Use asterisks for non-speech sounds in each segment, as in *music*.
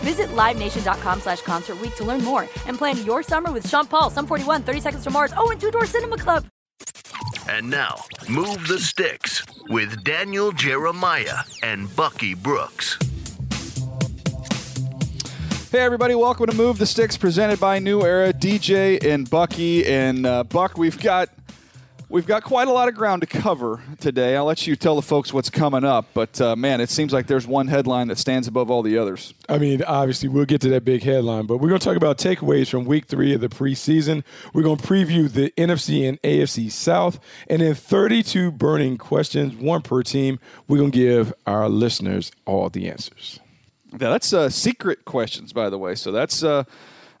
Visit LiveNation.com slash Concert Week to learn more and plan your summer with Sean Paul, Sum 41, 30 Seconds to Mars, oh, and Two Door Cinema Club. And now, Move the Sticks with Daniel Jeremiah and Bucky Brooks. Hey, everybody, welcome to Move the Sticks presented by New Era, DJ and Bucky. And uh, Buck, we've got. We've got quite a lot of ground to cover today. I'll let you tell the folks what's coming up, but uh, man, it seems like there's one headline that stands above all the others. I mean, obviously, we'll get to that big headline, but we're going to talk about takeaways from week three of the preseason. We're going to preview the NFC and AFC South, and then 32 burning questions, one per team. We're going to give our listeners all the answers. Yeah, that's uh, secret questions, by the way. So that's. Uh,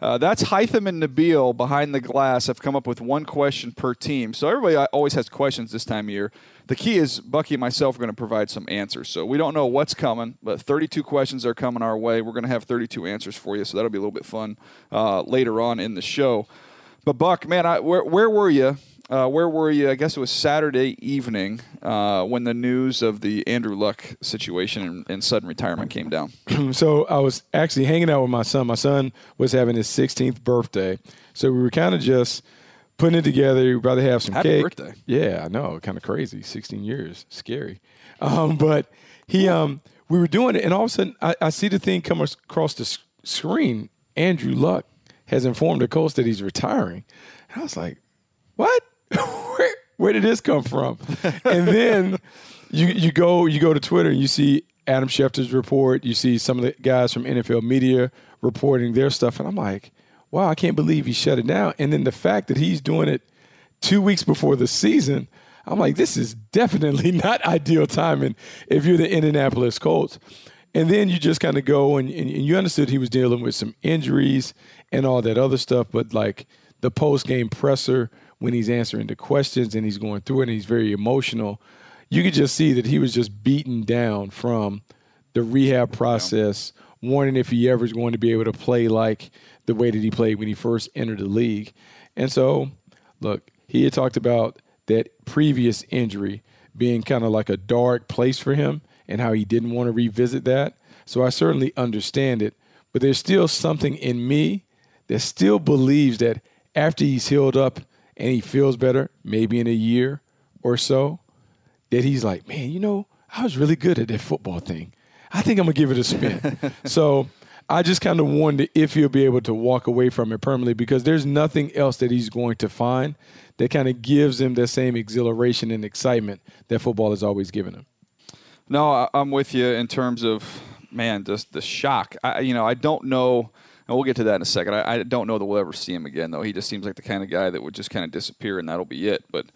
uh, that's Hytham and Nabil behind the glass have come up with one question per team. So everybody always has questions this time of year. The key is Bucky and myself are going to provide some answers. So we don't know what's coming, but 32 questions are coming our way. We're going to have 32 answers for you. So that'll be a little bit fun uh, later on in the show. But Buck, man, I, where, where were you uh, where were you? I guess it was Saturday evening uh, when the news of the Andrew Luck situation and, and sudden retirement came down. *clears throat* so I was actually hanging out with my son. My son was having his 16th birthday, so we were kind of just putting it together. We'd rather have some Happy cake. birthday! Yeah, I know, kind of crazy. 16 years, scary. *laughs* Um, but he, um, we were doing it, and all of a sudden, I, I see the thing come across the screen. Andrew Luck has informed the coach that he's retiring. And I was like, "What?" *laughs* where, where did this come from? and then you you go you go to Twitter and you see Adam Schefter's report. You see some of the guys from NFL media reporting their stuff, and I'm like, wow, I can't believe he shut it down. And then the fact that he's doing it two weeks before the season, I'm like, this is definitely *laughs* not ideal timing if you're the Indianapolis Colts. And then you just kind of go and, and you understood he was dealing with some injuries and all that other stuff, but like the post game presser when he's answering the questions and he's going through it and he's very emotional, you could just see that he was just beaten down from the rehab process, yeah. wondering if he ever is going to be able to play like the way that he played when he first entered the league. And so, look, he had talked about that previous injury being kind of like a dark place for him and how he didn't want to revisit that. So I certainly understand it, but there's still something in me that still believes that after he's healed up and he feels better, maybe in a year or so, that he's like, man, you know, I was really good at that football thing. I think I'm gonna give it a spin. *laughs* so I just kind of wonder if he'll be able to walk away from it permanently because there's nothing else that he's going to find that kind of gives him that same exhilaration and excitement that football has always given him. No, I'm with you in terms of man, just the shock. I, you know, I don't know. And we'll get to that in a second. I, I don't know that we'll ever see him again, though. He just seems like the kind of guy that would just kind of disappear, and that'll be it. But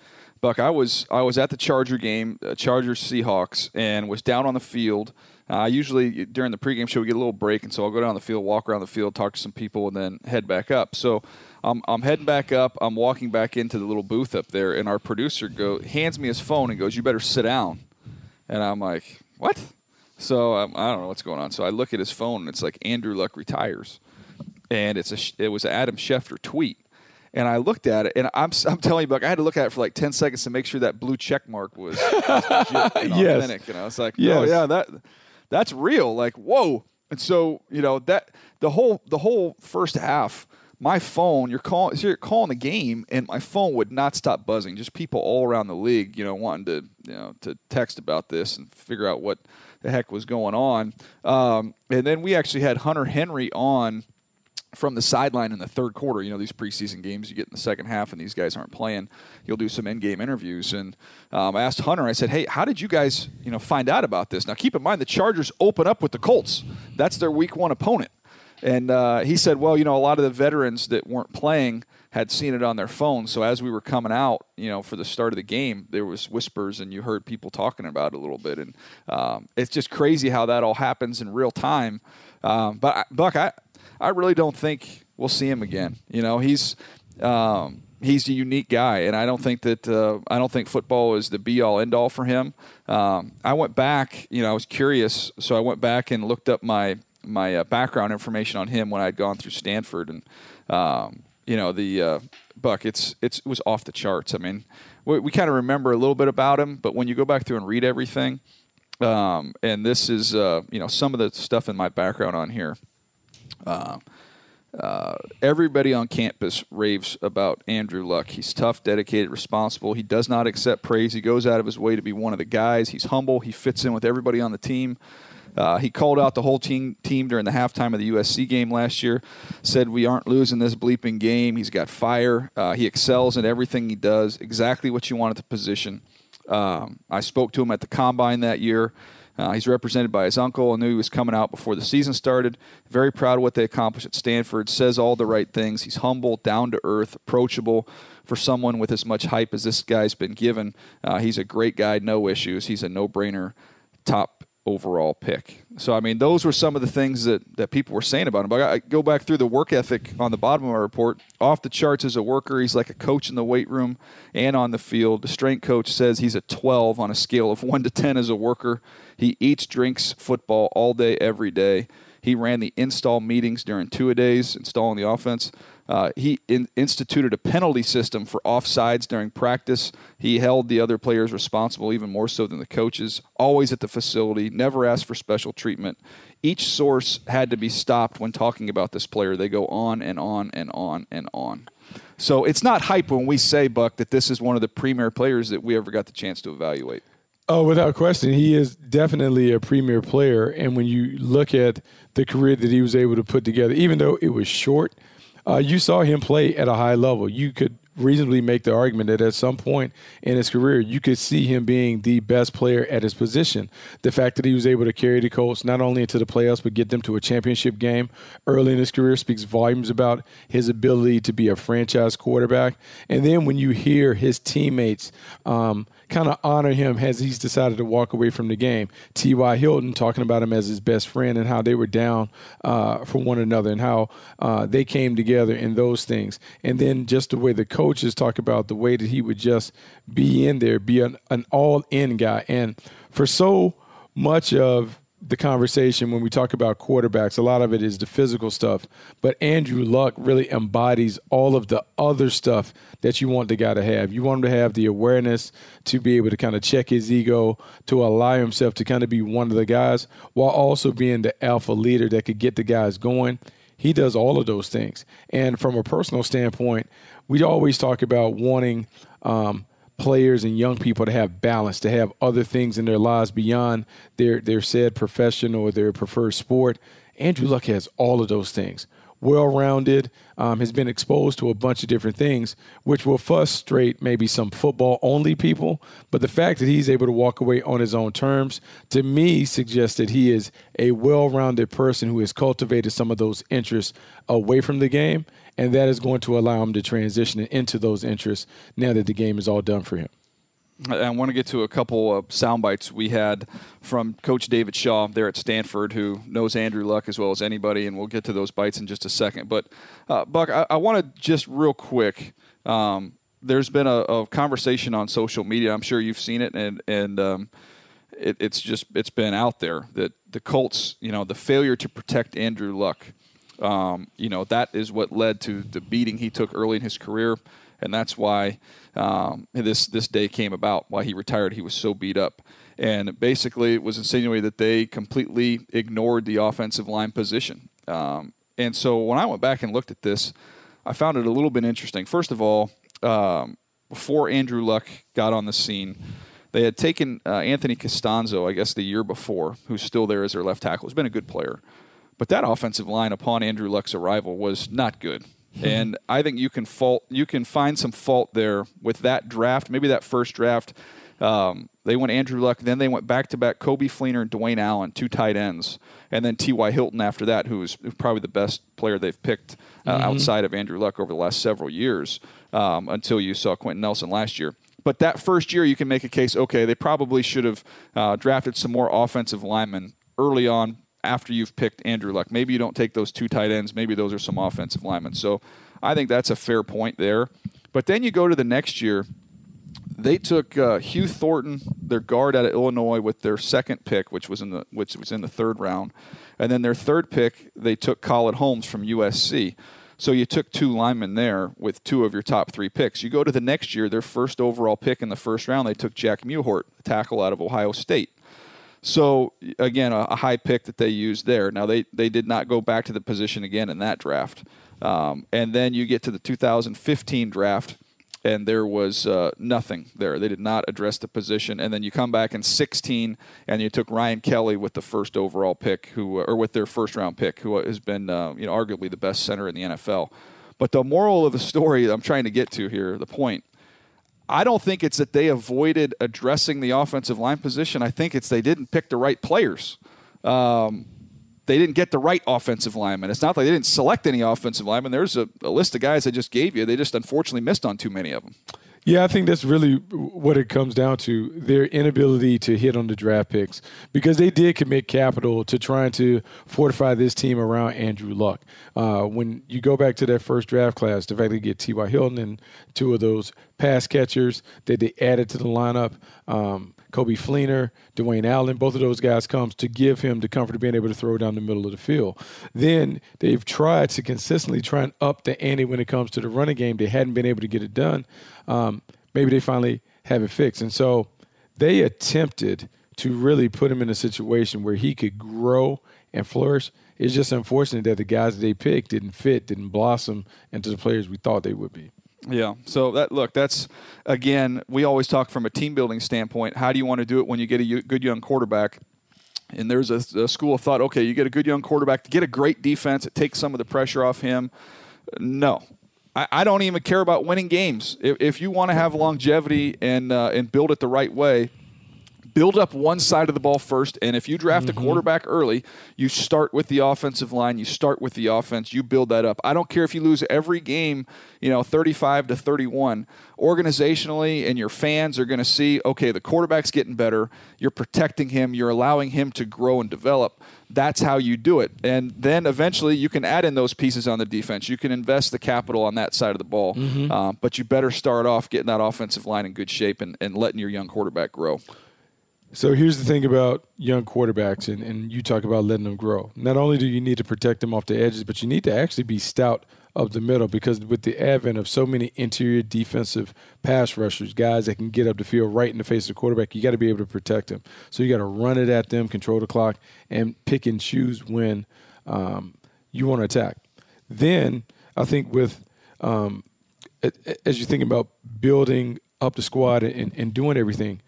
Buck, I was I was at the Charger game, uh, Chargers Seahawks, and was down on the field. Uh, usually during the pregame show we get a little break, and so I'll go down the field, walk around the field, talk to some people, and then head back up. So I'm, I'm heading back up. I'm walking back into the little booth up there, and our producer go hands me his phone and goes, "You better sit down." And I'm like, "What?" So um, I don't know what's going on. So I look at his phone, and it's like Andrew Luck retires, and it's a it was an Adam Schefter tweet. And I looked at it, and I'm, I'm telling you, Buck, I had to look at it for like 10 seconds to make sure that blue check mark was, was legit and *laughs* Yes. authentic. And I was like, Yes. oh, yeah, that that's real. Like, whoa. And so, you know, that the whole the whole first half, my phone, you're calling so you're calling the game, and my phone would not stop buzzing. Just people all around the league, you know, wanting to, you know, to text about this and figure out what the heck was going on. Um, and then we actually had Hunter Henry on from the sideline in the third quarter. You know, these preseason games you get in the second half and these guys aren't playing. You'll do some in-game interviews. And um, I asked Hunter, I said, hey, how did you guys, you know, find out about this? Now, keep in mind the Chargers open up with the Colts. That's their week one opponent. And uh, he said, well, you know, a lot of the veterans that weren't playing had seen it on their phones. So as we were coming out, you know, for the start of the game, there was whispers and you heard people talking about it a little bit. And um, it's just crazy how that all happens in real time. Um, but Buck, I, I really don't think we'll see him again. You know, he's um, he's a unique guy, and I don't think that uh, I don't think football is the be all end all for him. Um, I went back, you know, I was curious, so I went back and looked up my my uh, background information on him when I'd gone through Stanford, and um, you know, the uh, Buck, it's it's it was off the charts. I mean, we, we kind of remember a little bit about him, but when you go back through and read everything, um, and this is uh, you know some of the stuff in my background on here. Uh, uh, everybody on campus raves about Andrew Luck. He's tough, dedicated, responsible. He does not accept praise. He goes out of his way to be one of the guys. He's humble. He fits in with everybody on the team. Uh, he called out the whole team team during the halftime of the USC game last year. Said we aren't losing this bleeping game. He's got fire. Uh, he excels in everything he does. Exactly what you want at the position. Um, I spoke to him at the combine that year. Uh, he's represented by his uncle. I knew he was coming out before the season started. Very proud of what they accomplished at Stanford. Says all the right things. He's humble, down to earth, approachable. For someone with as much hype as this guy's been given, uh, he's a great guy. No issues. He's a no-brainer, top overall pick. So I mean, those were some of the things that, that people were saying about him. But I go back through the work ethic on the bottom of my report. Off the charts as a worker, he's like a coach in the weight room and on the field. The strength coach says he's a 12 on a scale of one to 10 as a worker. He eats, drinks football all day, every day. He ran the install meetings during two a days, installing the offense. Uh, he in, instituted a penalty system for offsides during practice. He held the other players responsible even more so than the coaches. Always at the facility, never asked for special treatment. Each source had to be stopped when talking about this player. They go on and on and on and on. So it's not hype when we say, Buck, that this is one of the premier players that we ever got the chance to evaluate. Oh, without question, he is definitely a premier player. And when you look at the career that he was able to put together, even though it was short, uh, you saw him play at a high level. You could reasonably make the argument that at some point in his career, you could see him being the best player at his position. The fact that he was able to carry the Colts not only into the playoffs, but get them to a championship game early in his career speaks volumes about his ability to be a franchise quarterback. And then when you hear his teammates, um, kind of honor him as he's decided to walk away from the game. T.Y. Hilton talking about him as his best friend and how they were down uh, for one another and how uh, they came together in those things. And then just the way the coaches talk about the way that he would just be in there, be an, an all in guy. And for so much of the conversation when we talk about quarterbacks. A lot of it is the physical stuff, but Andrew Luck really embodies all of the other stuff that you want the guy to have. You want him to have the awareness to be able to kind of check his ego, to allow himself to kind of be one of the guys, while also being the alpha leader that could get the guys going. He does all of those things. And from a personal standpoint, we always talk about wanting um, players and young people to have balance, to have other things in their lives beyond their their said profession or their preferred sport. Andrew Luck has all of those things well rounded, um, has been exposed to a bunch of different things, which will frustrate maybe some football only people. But the fact that he's able to walk away on his own terms, to me, suggests that he is a well rounded person who has cultivated some of those interests away from the game. And that is going to allow him to transition into those interests now that the game is all done for him. I want to get to a couple of sound bites we had from Coach David Shaw there at Stanford, who knows Andrew Luck as well as anybody, and we'll get to those bites in just a second. But, uh, Buck, I, I want to just real quick. Um, there's been a, a, conversation on social media. I'm sure you've seen it, and and um, it, it's just it's been out there that the Colts, you know, the failure to protect Andrew Luck, um, you know, that is what led to the beating he took early in his career and that's why um, this this day came about. Why he retired, he was so beat up, and basically it was insinuated that they completely ignored the offensive line position. Um, and so when I went back and looked at this, I found it a little bit interesting. First of all, um, before Andrew Luck got on the scene. They had taken uh, Anthony Castonzo, I guess, the year before, who's still there as their left tackle. He's been a good player, but that offensive line upon Andrew Luck's arrival was not good. *laughs* and I think you can fault you can find some fault there with that draft. Maybe that first draft, um, they went Andrew Luck, then they went back to back Coby Fleener and Dwayne Allen, two tight ends, and then T.Y. Hilton after that, who is probably the best player they've picked uh, mm-hmm. outside of Andrew Luck over the last several years. Um, until you saw Quenton Nelson last year. But that first year, you can make a case. Okay, they probably should have uh, drafted some more offensive linemen early on after you've picked Andrew Luck. Maybe you don't take those two tight ends. Maybe those are some offensive linemen. So I think that's a fair point there. But then you go to the next year. They took uh, Hugh Thornton, their guard out of Illinois, with their second pick, which was in the which was in the third round, and then their third pick they took Khaled Holmes from USC. So you took two linemen there with two of your top three picks. You go to the next year, their first overall pick in the first round, they took Jack Mewhort, tackle out of Ohio State. So again, a, a, high pick that they used there. Now they they did not go back to the position again in that draft. Um, and then you get to the 2015 draft, and there was uh, nothing there. They did not address the position. And then you come back in 16, and you took Ryan Kelly with the first overall pick, who or with their first round pick, who has been uh, you know arguably the best center in the NFL. But the moral of the story I'm trying to get to here, the point I don't think it's that they avoided addressing the offensive line position. I think it's they didn't pick the right players. Um, they didn't get the right offensive lineman. It's not like they didn't select any offensive lineman. There's a, a list of guys I just gave you. They just unfortunately missed on too many of them. Yeah, I think that's really what it comes down to their inability to hit on the draft picks because they did commit capital to trying to fortify this team around Andrew Luck. Uh, when you go back to that first draft class, the fact they get T.Y. Hilton and two of those pass catchers that they added to the lineup, um, Coby Fleener, Dwayne Allen, both of those guys comes to give him the comfort of being able to throw down the middle of the field. Then they've tried to consistently try and up the ante when it comes to the running game. They hadn't been able to get it done. Um, maybe they finally have it fixed. And so they attempted to really put him in a situation where he could grow and flourish. It's just unfortunate that the guys that they picked didn't fit, didn't blossom into the players we thought they would be. Yeah. So that look, that's again, we always talk from a team building standpoint. How do you want to do it when you get a good young quarterback? And there's a, a school of thought. Okay, you get a good young quarterback to get a great defense. It takes some of the pressure off him. No, I, I don't even care about winning games. If, if you want to have longevity and uh, and build it the right way, build up one side of the ball first. And if you draft mm-hmm. a quarterback early, you start with the offensive line, you start with the offense, you build that up. I don't care if you lose every game, you know, 35 to 31. Organizationally, and your fans are going to see, okay, the quarterback's getting better. You're protecting him, you're allowing him to grow and develop. That's how you do it. And then eventually you can add in those pieces on the defense. You can invest the capital on that side of the ball. Mm-hmm. Um, but you better start off getting that offensive line in good shape and, and letting your young quarterback grow. So here's the thing about young quarterbacks, and, and you talk about letting them grow. Not only do you need to protect them off the edges, but you need to actually be stout up the middle because with the advent of so many interior defensive pass rushers, guys that can get up the field right in the face of the quarterback, you got to be able to protect them. So you got to run it at them, control the clock, and pick and choose when um, you want to attack. then I think with um, as you think about building up the squad and, and doing everything,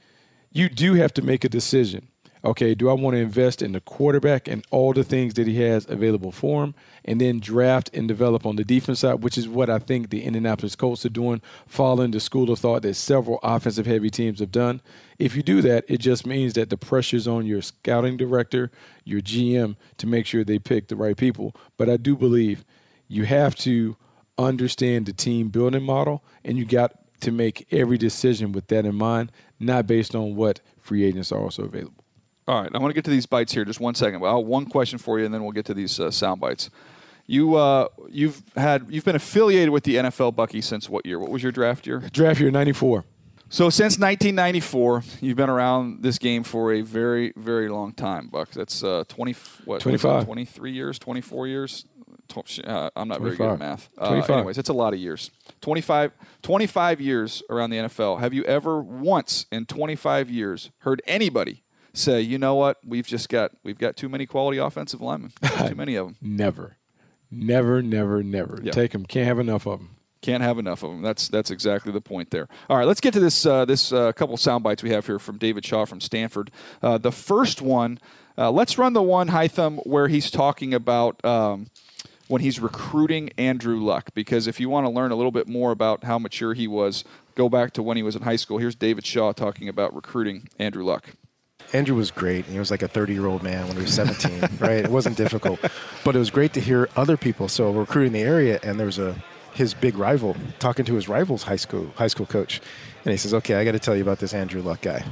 you do have to make a decision. Okay, do I want to invest in the quarterback and all the things that he has available for him, and then draft and develop on the defense side, which is what I think the Indianapolis Colts are doing, following the school of thought that several offensive heavy teams have done. If you do that, it just means that the pressure's on your scouting director, your GM, to make sure they pick the right people. But I do believe you have to understand the team building model, and you got to make every decision with that in mind, not based on what free agents are also available. All right, I want to get to these bites here. Just one second. Well, one question for you, and then we'll get to these uh, sound bites. You uh, you've had you've been affiliated with the NFL, Bucky, since what year? What was your draft year? Draft year '94. So since 1994, you've been around this game for a very very long time, Buck. That's uh, 20 what 25, 23 years, 24 years. Uh, I'm not 25. very good at math. Uh, anyways, it's a lot of years. 25, 25 years around the NFL. Have you ever once in 25 years heard anybody say, you know what, we've just got we've got too many quality offensive linemen, too *laughs* many of them. Never, never, never, never. Yep. Take them. Can't have enough of them. Can't have enough of them. That's that's exactly the point there. All right, let's get to this uh, this uh, couple sound bites we have here from David Shaw from Stanford. Uh, the first one, uh, let's run the one Hytham where he's talking about. Um, when he's recruiting Andrew Luck, because if you want to learn a little bit more about how mature he was, go back to when he was in high school. Here's David Shaw talking about recruiting Andrew Luck. Andrew was great. He was like a 30 year old man when he was 17, *laughs* right? It wasn't difficult, but it was great to hear other people. So recruiting the area, and there was a his big rival talking to his rival's high school high school coach, and he says, "Okay, I got to tell you about this Andrew Luck guy."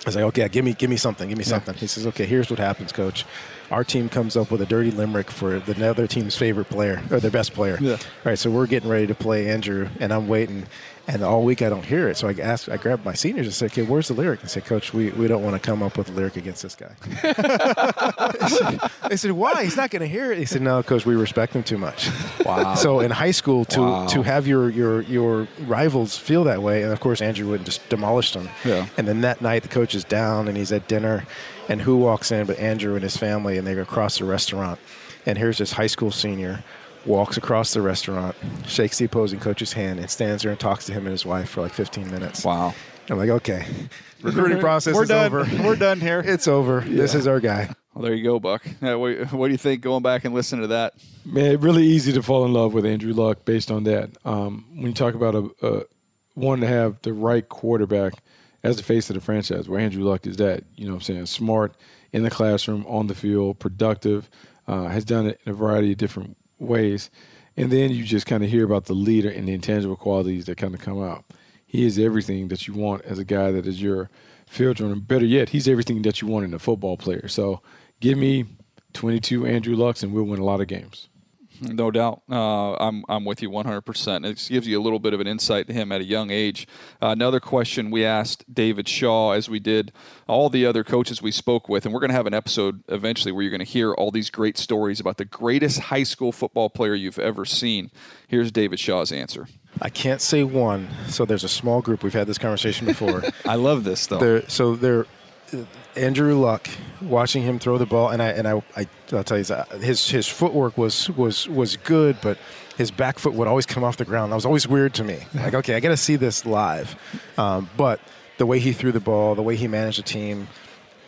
I was like, "Okay, give me give me something, give me something." Yeah. He says, "Okay, here's what happens, coach. Our team comes up with a dirty limerick for the other team's favorite player or their best player. Yeah. All right, so we're getting ready to play Andrew, and I'm waiting." And all week I don't hear it. So I asked, I grabbed my seniors and said, okay, where's the lyric? I said, Coach, we, we don't want to come up with a lyric against this guy. *laughs* they said, why? He's not going to hear it. He said, no, Coach, we respect him too much. Wow. So in high school, to, wow. to have your, your, your rivals feel that way, and of course, Andrew would just demolished them. Yeah. And then that night, the coach is down and he's at dinner, and who walks in but Andrew and his family, and they go across the restaurant. And here's this high school senior walks across the restaurant, shakes the opposing coach's hand, and stands there and talks to him and his wife for like 15 minutes. Wow. I'm like, okay, recruiting process We're is done. over. We're done here. It's over. Yeah. This is our guy. Well, there you go, Buck. What, what, do you think going back and listening to that? Man, really easy to fall in love with Andrew Luck based on that. Um, when you talk about a, a one to have the right quarterback as the face of the franchise, where Andrew Luck is that, you know what I'm saying, smart in the classroom, on the field, productive, uh, has done it in a variety of different ways. And then you just kind of hear about the leader and the intangible qualities that kind of come out. He is everything that you want as a guy that is your field runner. Better yet, he's everything that you want in a football player. So give me 22 Andrew Lucks and we'll win a lot of games. No doubt. Uh, I'm, I'm with you 100%. It gives you a little bit of an insight to him at a young age. Uh, another question we asked David Shaw, as we did all the other coaches we spoke with, and we're going to have an episode eventually where you're going to hear all these great stories about the greatest high school football player you've ever seen. Here's David Shaw's answer. I can't say one. So there's a small group. We've had this conversation before. *laughs* I love this, though. They're, so they're Andrew Luck, watching him throw the ball, and I and I, I will tell you his his footwork was was was good, but his back foot would always come off the ground. That was always weird to me. *laughs* Like, okay, I got to see this live. Um, but the way he threw the ball, the way he managed the team,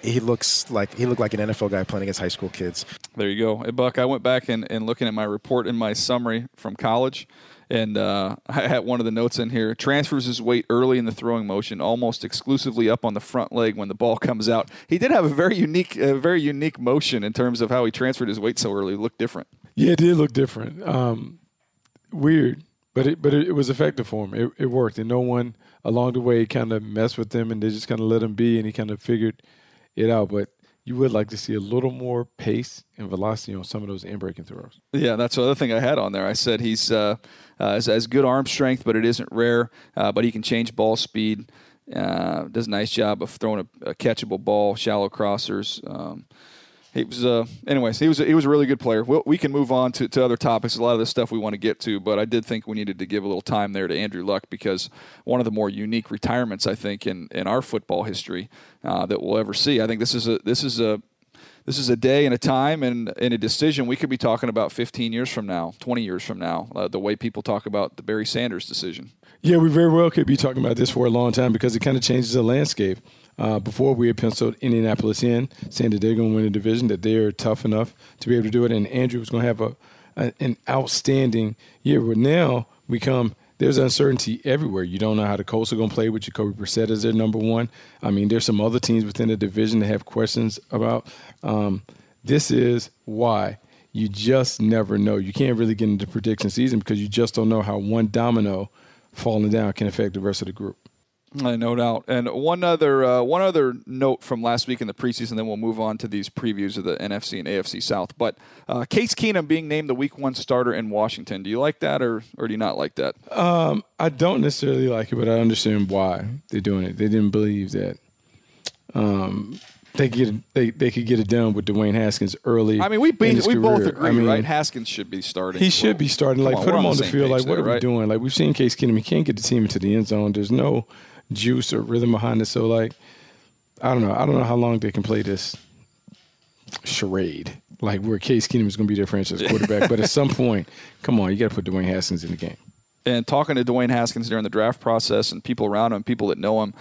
he looks like he looked like an NFL guy playing against high school kids. There you go, hey, Buck. I went back and, and looking at my report in my summary from college. And uh, *laughs* I had one of the notes in here. Transfers his weight early in the throwing motion, almost exclusively up on the front leg when the ball *laughs* comes out. He did have a very unique, a very unique motion in terms of how he transferred his weight so early. It looked different. Yeah, it did look different. Um, weird, but it but it, it, was effective for him. It, it worked, and no one along the way kind of messed with him, and they just kind of let him be, and he kind of figured it out. But you would like to see a little more pace and velocity on some of those in breaking throws. Yeah, that's the other thing I had on there. I said he's uh, uh, has, has, good arm strength, but it isn't rare. Uh, but he can change ball speed. Uh, does a nice job of throwing a, a catchable ball, shallow crossers. Um, he was uh, anyways he was he was a really good player. We'll, we can move on to, to other topics a lot of the stuff we want to get to but i did think we needed to give a little time there to andrew luck because one of the more unique retirements i think in, in our football history uh, that we'll ever see. I think this is a this is a this is a day and a time and, and a decision we could be talking about 15 years from now, 20 years from now, uh, the way people talk about the Barry Sanders decision. Yeah, we very well could be talking about this for a long time because it kind of changes the landscape. Uh, before we had penciled Indianapolis in, saying that they're going to win the division, that they're tough enough to be able to do it, and Andrew was going to have a, a an outstanding year. But now we come there's uncertainty everywhere. You don't know how the Colts are going to play with Jacoby Brissett as their number one. I mean, there's some other teams within the division that have questions about. Um, this is why you just never know. You can't really get into prediction season because you just don't know how one domino falling down can affect the rest of the group. Uh, no doubt. And one other uh, one other note from last week in the preseason, then we'll move on to these previews of the NFC and AFC South. But uh, Case Keenum being named the Week One starter in Washington, do you like that or or do you not like that? Um, I don't necessarily like it, but I understand why they're doing it. They didn't believe that. Um, they get they they could get it done with Dwayne Haskins early. I mean, we we career. both agree, I mean, right? Haskins should be starting. He should be starting. Like on, put him on on the the field. Like what there, are we right? doing? Like we've seen Case Keenum. He can't get the team into the end zone. There's no juice or rhythm behind it. So like, I don't know. I don't know how long they can play this charade. Like where Case Keenum is going to be their franchise quarterback, but at some *laughs* point, come on, you got to put Dwayne Haskins in the game. and talking to Dwayne Haskins during the draft process and people around him, people that know him,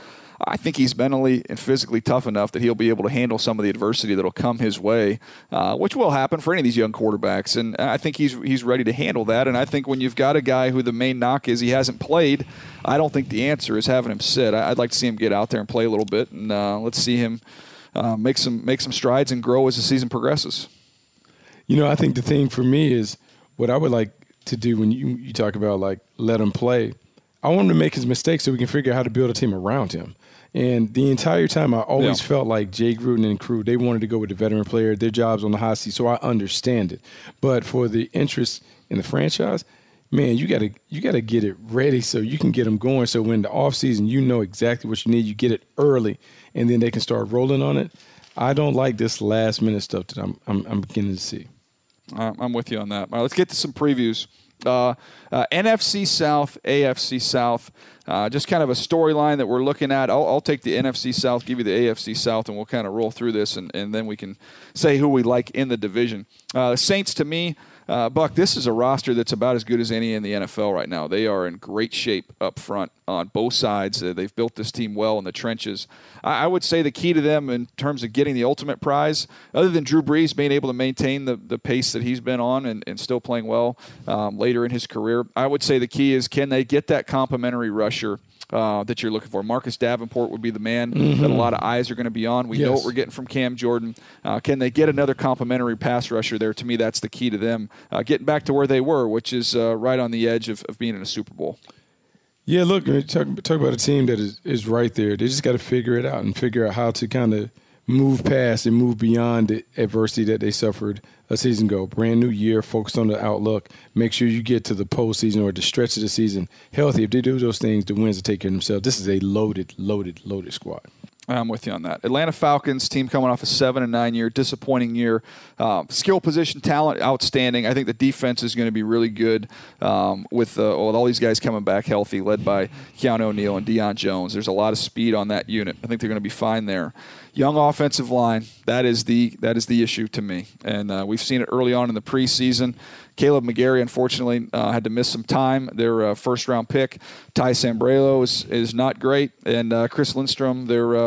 I think he's mentally and physically tough enough that he'll be able to handle some of the adversity that'll come his way, uh, which will happen for any of these young quarterbacks. And I think he's he's ready to handle that. And I think when you've got a guy who the main knock is he hasn't played, I don't think the answer is having him sit. I'd like to see him get out there and play a little bit, and uh, let's see him uh, make some make some strides and grow as the season progresses. You know, I think the thing for me is what I would like to do when you, you talk about like let him play. I want him to make his mistakes so we can figure out how to build a team around him. And the entire time, I always Yeah. felt like Jay Gruden and crew they wanted to go with the veteran player, their jobs on the hot seat. So I understand it. But for the interest in the franchise, man, you gotta you gotta get it ready so you can get them going. So when the offseason, you know exactly what you need. You get it early, and then they can start rolling on it. I don't like this last minute stuff that I'm I'm, I'm beginning to see. I'm with you on that. All right, let's get to some previews. Uh, uh, NFC South, AFC South. Uh, just kind of a storyline that we're looking at. I'll, I'll take the NFC South, give you the AFC South, and we'll kind of roll through this, and, and then we can say who we like in the division. Uh, Saints, to me, uh, Buck, this is a roster that's about as good as any in the NFL right now. They are in great shape up front on both sides. Uh, they've built this team well in the trenches. I, I would say the key to them in terms of getting the ultimate prize, other than Drew Brees being able to maintain the, the pace that he's been on and, and still playing well um, later in his career, I would say the key is can they get that complimentary rusher uh, that you're looking for. Marcus Davenport would be the man that a lot of eyes are going to be on. We know what we're getting from Cam Jordan. Uh, can they get another complimentary pass rusher there? To me, that's the key to them uh, getting back to where they were, which is uh, right on the edge of, of being in a Super Bowl. Yeah, look, talk, talk about a team that is, is right there. They just got to figure it out and figure out how to kind of move past and move beyond the adversity that they suffered a season ago. Brand new year, focused on the outlook. Make sure you get to the postseason or the stretch of the season healthy. If they do those things, the wins will take care of themselves. This is a loaded, loaded, loaded squad. I'm with you on that. Atlanta Falcons team coming off a seven and nine year, disappointing year. Uh, skill position talent outstanding. I think the defense is going to be really good um, with uh, with all these guys coming back healthy, led by Keanu O'Neal and Deion Jones. There's a lot of speed on that unit. I think they're going to be fine there. Young offensive line. That is the that is the issue to me, and uh, we've seen it early on in the preseason. Kaleb McGary, unfortunately, uh, had to miss some time. Their uh, first round pick, Ty Sambrailo, is, is not great, and uh, Chris Lindstrom, their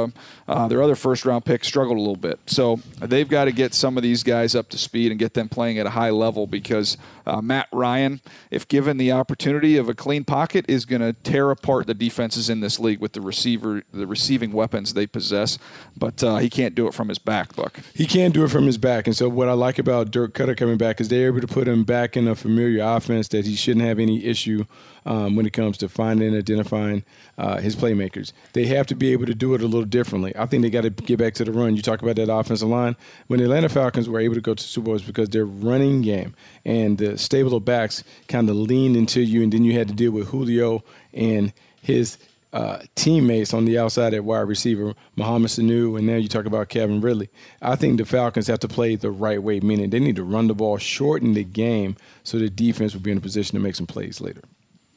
uh, their other first round pick, struggled a little bit. So they've got to get some of these guys up to speed and get them playing at a high level because uh, Matt Ryan, if given the opportunity of a clean pocket, is going to tear apart the defenses in this league with the receiver, the receiving weapons they possess. But uh, he can't do it from his back, Buck. He can't do it from his back. And so what I like about Dirk Koetter coming back is they're able to put him back in a familiar offense that he shouldn't have any issue um, when it comes to finding and identifying uh, his playmakers. They have to be able to do it a little differently. I think they got to get back to the run. You talk about that offensive line. When the Atlanta Falcons were able to go to Super Bowl, it's because their running game and the stable of backs kind of leaned into you, and then you had to deal with Julio and his uh, teammates on the outside at wide receiver, Mohamed Sanu, and now you talk about Calvin Ridley. I think the Falcons have to play the right way, meaning they need to run the ball, shorten the game, so the defense will be in a position to make some plays later.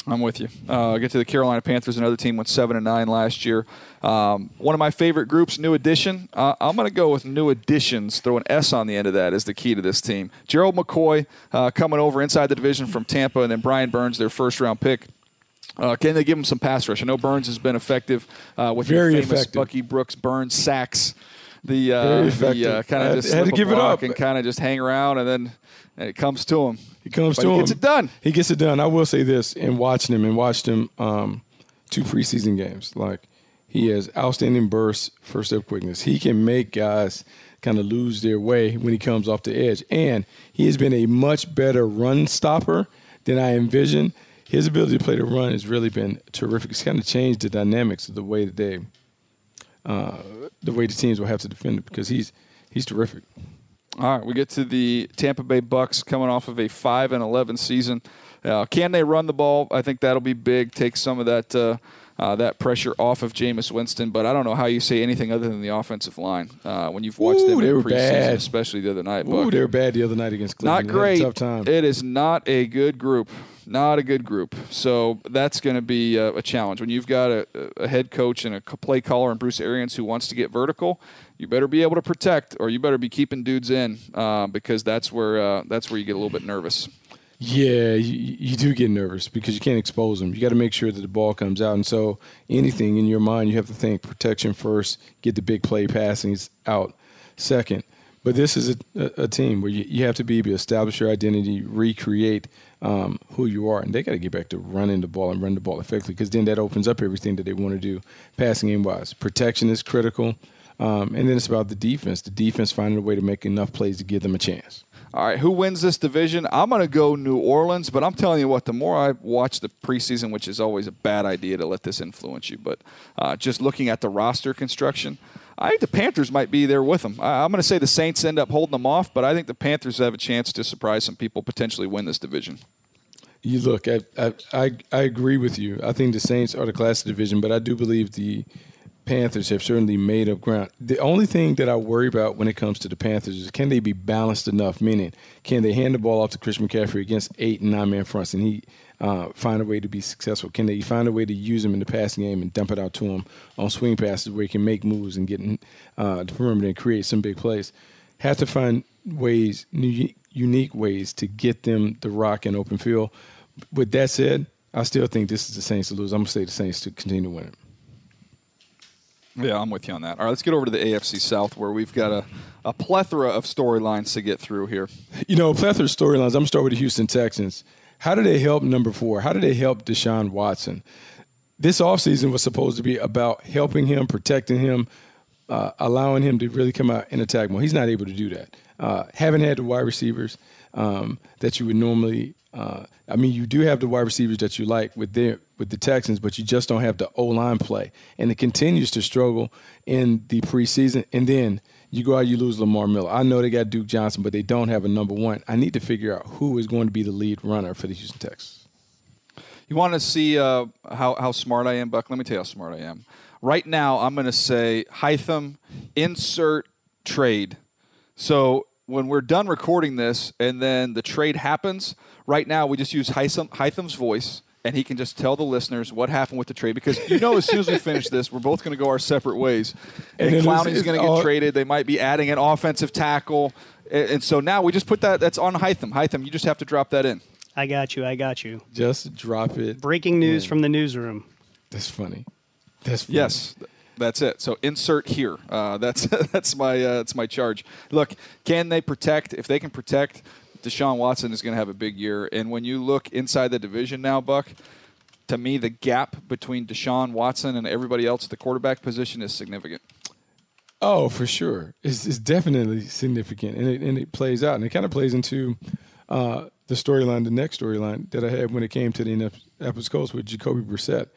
I'm with you. Uh, get to the Carolina Panthers, another team went seven and nine last year. Um, one of my favorite groups, New Addition. Uh, I'm going to go with New Additions. Throw an S on the end of that is the key to this team. Gerald McCoy uh, coming over inside the division from Tampa, and then Brian Burns, their first round pick. Uh, can they give him some pass rush? I know Burns has been effective uh, with Very famous effective. Bucky Brooks Burns sacks. The, uh, the uh, kind of just had to give it up. and kind of just hang around, and then and it comes to him. He comes But to he him. gets it done. He gets it done. I will say this in watching him and watched him um, two preseason games. Like he has outstanding bursts, first step quickness. He can make guys kind of lose their way when he comes off the edge, and he has been a much better run stopper than I envisioned. His ability to play the run has really been terrific. It's kind of changed the dynamics of the way that they, uh, the way the teams will have to defend it because he's he's terrific. All right, we get to the Tampa Bay Bucks coming off of a five and eleven season. Uh, can they run the ball? I think that'll be big. Take some of that uh, uh, that pressure off of Jameis Winston. But I don't know how you say anything other than the offensive line uh, when you've watched Ooh, them in preseason, bad. especially the other night. Ooh, Buck. they were bad the other night against not Cleveland. Had great. tough time. It is not a good group. Not a good group. So that's going to be a, a challenge. When you've got a, a head coach and a play caller and Bruce Arians who wants to get vertical, you better be able to protect, or you better be keeping dudes in uh, because that's where uh, that's where you get a little bit nervous. Yeah, you, you do get nervous because you can't expose them. You got to make sure that the ball comes out. And so, anything in your mind, you have to think protection first, get the big play passings out second. But this is a, a, a team where you, you have to be able to establish your identity, recreate um, who you are, and they got to get back to running the ball and run the ball effectively because then that opens up everything that they want to do passing game wise. Protection is critical, um, and then it's about the defense. The defense finding a way to make enough plays to give them a chance. All right, who wins this division? I'm going to go New Orleans, but I'm telling you what, the more I watch the preseason, which is always a bad idea to let this influence you, but uh, just looking at the roster construction, I think the Panthers might be there with them. I, I'm going to say the Saints end up holding them off, but I think the Panthers have a chance to surprise some people, potentially win this division. You look, I, I, I, I agree with you. I think the Saints are the class of division, but I do believe the Panthers have certainly made up ground. The only thing that I worry about when it comes to the Panthers is can they be balanced enough? Meaning, can they hand the ball off to Chris McCaffrey against eight and nine man fronts and he uh, find a way to be successful? Can they find a way to use him in the passing game and dump it out to him on swing passes where he can make moves and get in uh, the perimeter and create some big plays? Have to find ways, new, unique ways to get them the rock in open field. With that said, I still think this is the Saints to lose. I'm gonna say the Saints to continue to win it. Yeah, I'm with you on that. All right, let's get over to the AFC South where we've got a, a plethora of storylines to get through here. You know, plethora of storylines. I'm gonna start with the Houston Texans. How do they help number four? How do they help Deshaun Watson? This offseason was supposed to be about helping him, protecting him, uh, allowing him to really come out and attack more. He's not able to do that. Uh, haven't had the wide receivers um, that you would normally. Uh, I mean, you do have the wide receivers that you like with their with the Texans, but you just don't have the O line play, and it continues to struggle in the preseason. And then you go out, you lose Lamar Miller. I know they got Duke Johnson, but they don't have a number one. I need to figure out who is going to be the lead runner for the Houston Texans. You want to see uh, how, how smart I am, Buck? Let me tell you how smart I am. Right now, I'm going to say Hytham, insert trade. So when we're done recording this and then the trade happens, right now we just use Hytham, Hytham's voice and he can just tell the listeners what happened with the trade because you know as soon as we finish this, we're both going to go our separate ways. And, And then it's- Clowney's going to get all- traded. They might be adding an offensive tackle. And and so now we just put that, that's on Hytham. Hytham, you just have to drop that in. I got you. I got you. Just drop it. Breaking news in. from the newsroom. That's funny. That's funny. Yes, that's it. So insert here. Uh, that's *laughs* that's my uh, that's my charge. Look, can they protect? If they can protect, Deshaun Watson is going to have a big year. And when you look inside the division now, Buck, to me the gap between Deshaun Watson and everybody else at the quarterback position is significant. Oh, for sure. It's, it's definitely significant, and it, and it plays out, and it kind of plays into uh, the storyline, the next storyline that I had when it came to the Indianapolis Colts with Jacoby Brissett.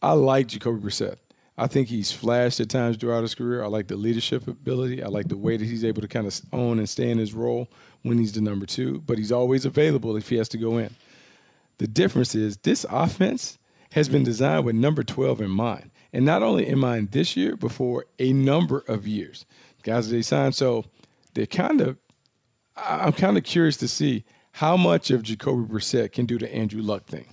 I like Jacoby Brissett. I think he's flashed at times throughout his career. I like the leadership ability. I like the way that he's able to kind of own and stay in his role when he's the number two, but he's always available if he has to go in. The difference is this offense has been designed with number 12 in mind. And not only in mind this year, but for a number of years. Guys they signed. So they're kind of, I'm kind of curious to see how much of Jacoby Brissett can do the Andrew Luck thing.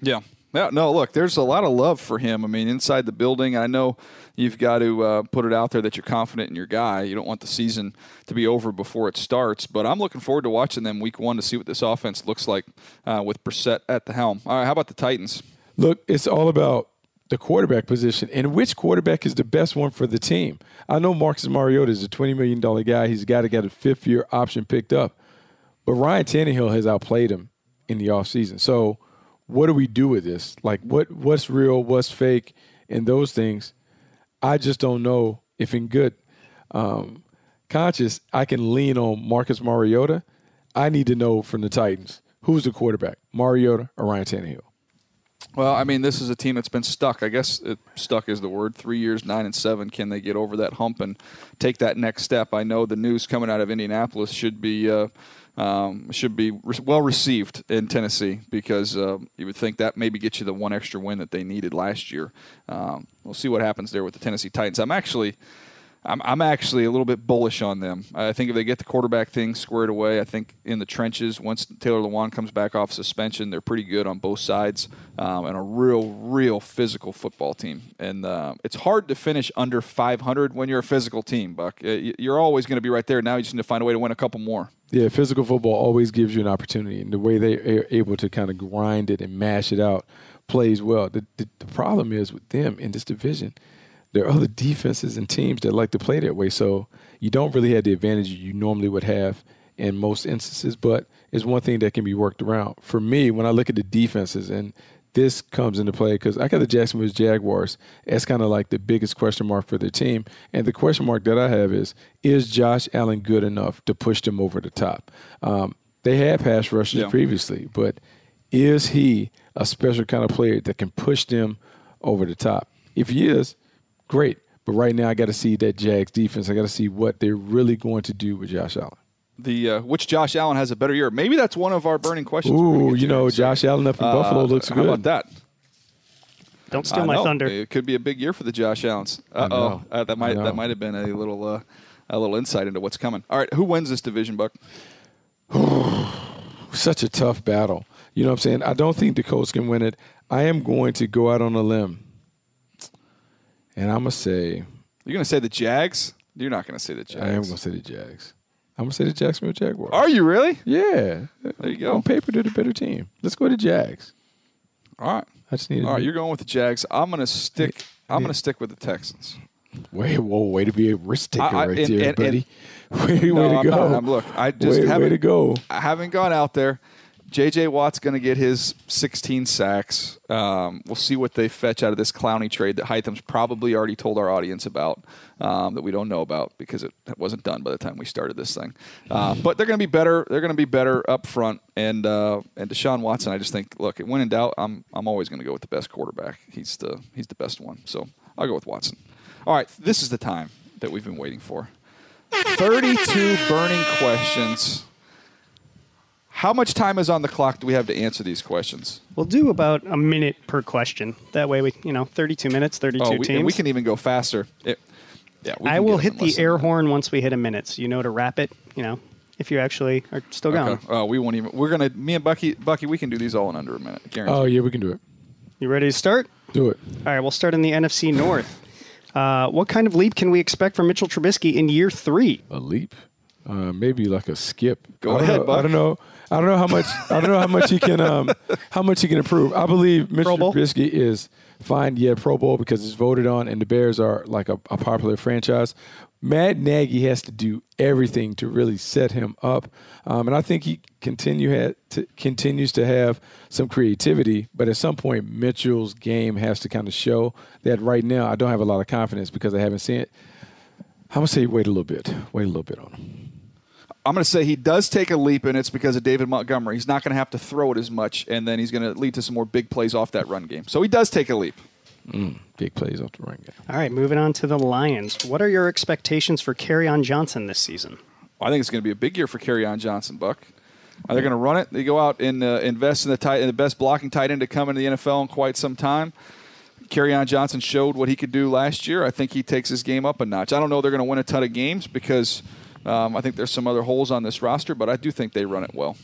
Yeah. Yeah, no, look, there's a lot of love for him. I mean, inside the building, I know you've got to uh, put it out there that you're confident in your guy. You don't want the season to be over before it starts. But I'm looking forward to watching them week one to see what this offense looks like uh, with Brissett at the helm. All right, how about the Titans? Look, it's all about the quarterback position and which quarterback is the best one for the team. I know Marcus Mariota is a $20 million guy. He's got to get a fifth year option picked up. But Ryan Tannehill has outplayed him in the offseason. So what do we do with this? Like what what's real, what's fake, and those things. I just don't know if in good um, conscious I can lean on Marcus Mariota. I need to know from the Titans who's the quarterback, Mariota or Ryan Tannehill. Well, I mean, this is a team that's been stuck. I guess it, stuck is the word. Three years, nine and seven. Can they get over that hump and take that next step? I know the news coming out of Indianapolis should be uh, um, should be re- well received in Tennessee because uh, you would think that maybe gets you the one extra win that they needed last year. Um, we'll see what happens there with the Tennessee Titans. I'm actually I'm, I'm actually a little bit bullish on them. I think if they get the quarterback thing squared away, I think in the trenches, once Taylor Lewan comes back off suspension, they're pretty good on both sides um, and a real, real physical football team. And uh, it's hard to finish under 500 when you're a physical team, Buck. You're always going to be right there. Now you just need to find a way to win a couple more. Yeah, physical football always gives you an opportunity, and the way they are able to kind of grind it and mash it out plays well. The, the, the problem is with them in this division – there are other defenses and teams that like to play that way. So you don't really have the advantage you normally would have in most instances, but it's one thing that can be worked around. For me, when I look at the defenses, and this comes into play because I got the Jacksonville Jaguars That's kind of like the biggest question mark for their team. And the question mark that I have is is Josh Allen good enough to push them over the top? Um, they had pass rushers yeah. previously, but is he a special kind of player that can push them over the top? If he is, great. But right now, I got to see that Jags defense. I got to see what they're really going to do with Josh Allen. The uh, which Josh Allen has a better year? Maybe that's one of our burning questions. Ooh, you know, Josh Allen up in uh, Buffalo looks how good. How about that? Don't steal my thunder. It could be a big year for the Josh Allens. Uh oh, uh, that might that might have been a little uh, a little insight into what's coming. All right, who wins this division, Buck? *sighs* Such a tough battle. You know what I'm saying? I don't think the Colts can win it. I am going to go out on a limb and I'm gonna say you're gonna say the Jags. You're not gonna say the Jags. I am gonna say the Jags. I'm gonna say the Jacksonville Jaguars. Are you really? Yeah. There you go. On paper, they're the better team. Let's go to Jags. All right. I just need. All right, you're going with the Jags. I'm gonna stick. I'm gonna stick with the Texans. Way, whoa, way to be a risk taker I, I, right and, there, and, buddy. *laughs* And, way, no, way to I'm go. Not, I'm, look, I just way, haven't. Way to go. I haven't gone out there. J.J. Watt's going to get his 16 sacks. Um, we'll see what they fetch out of this Clowney trade that Hytham's probably already told our audience about um, that we don't know about because it wasn't done by the time we started this thing. Uh, but they're going to be better. They're going to be better up front. And uh, and Deshaun Watson, I just think, look, when in doubt, I'm I'm always going to go with the best quarterback. He's the he's the best one. So I'll go with Watson. All right, this is the time that we've been waiting for. 32 burning questions how much time is on the clock do we have to answer these questions? We'll do about a minute per question. That way, we you know, 32 minutes, 32 oh, we, teams. We can even go faster. It, yeah, I will hit the air horn once we hit a minute, so you know to wrap it. You know, if you actually are still going. Okay. Oh, we won't even. We're gonna. Me and Bucky, Bucky, we can do these all in under a minute. Guaranteed. Oh yeah, we can do it. You ready to start? Do it. All right, we'll start in the NFC North. Uh, what kind of leap can we expect from Mitchell Trubisky in year three? A leap? Uh, maybe like a skip. Go ahead, know, Buck. I don't know. I don't know how much. I don't know how much he can. Um, *laughs* how much he can improve. I believe Mr. Trubisky is fine. Yeah, Pro Bowl because it's voted on, and the Bears are like a, a popular franchise. Matt Nagy has to do everything to really set him up, um, and I think he continue to, continues to have some creativity. But at some point, Mitchell's game has to kind of show that. Right now, I don't have a lot of confidence because I haven't seen it. I'm gonna say wait a little bit. Wait a little bit on him. I'm going to say he does take a leap, and it's because of David Montgomery. He's not going to have to throw it as much, and then he's going to lead to some more big plays off that run game. So he does take a leap. Mm, big plays off the run game. All right, moving on to the Lions. What are your expectations for on Johnson this season? I think it's going to be a big year for on Johnson, Buck. Are they going to run it? They go out and uh, invest in the tight, in the best blocking tight end to come into the NFL in quite some time. on Johnson showed what he could do last year. I think he takes his game up a notch. I don't know they're going to win a ton of games because – um, I think there's some other holes on this roster, but I do think they run it well.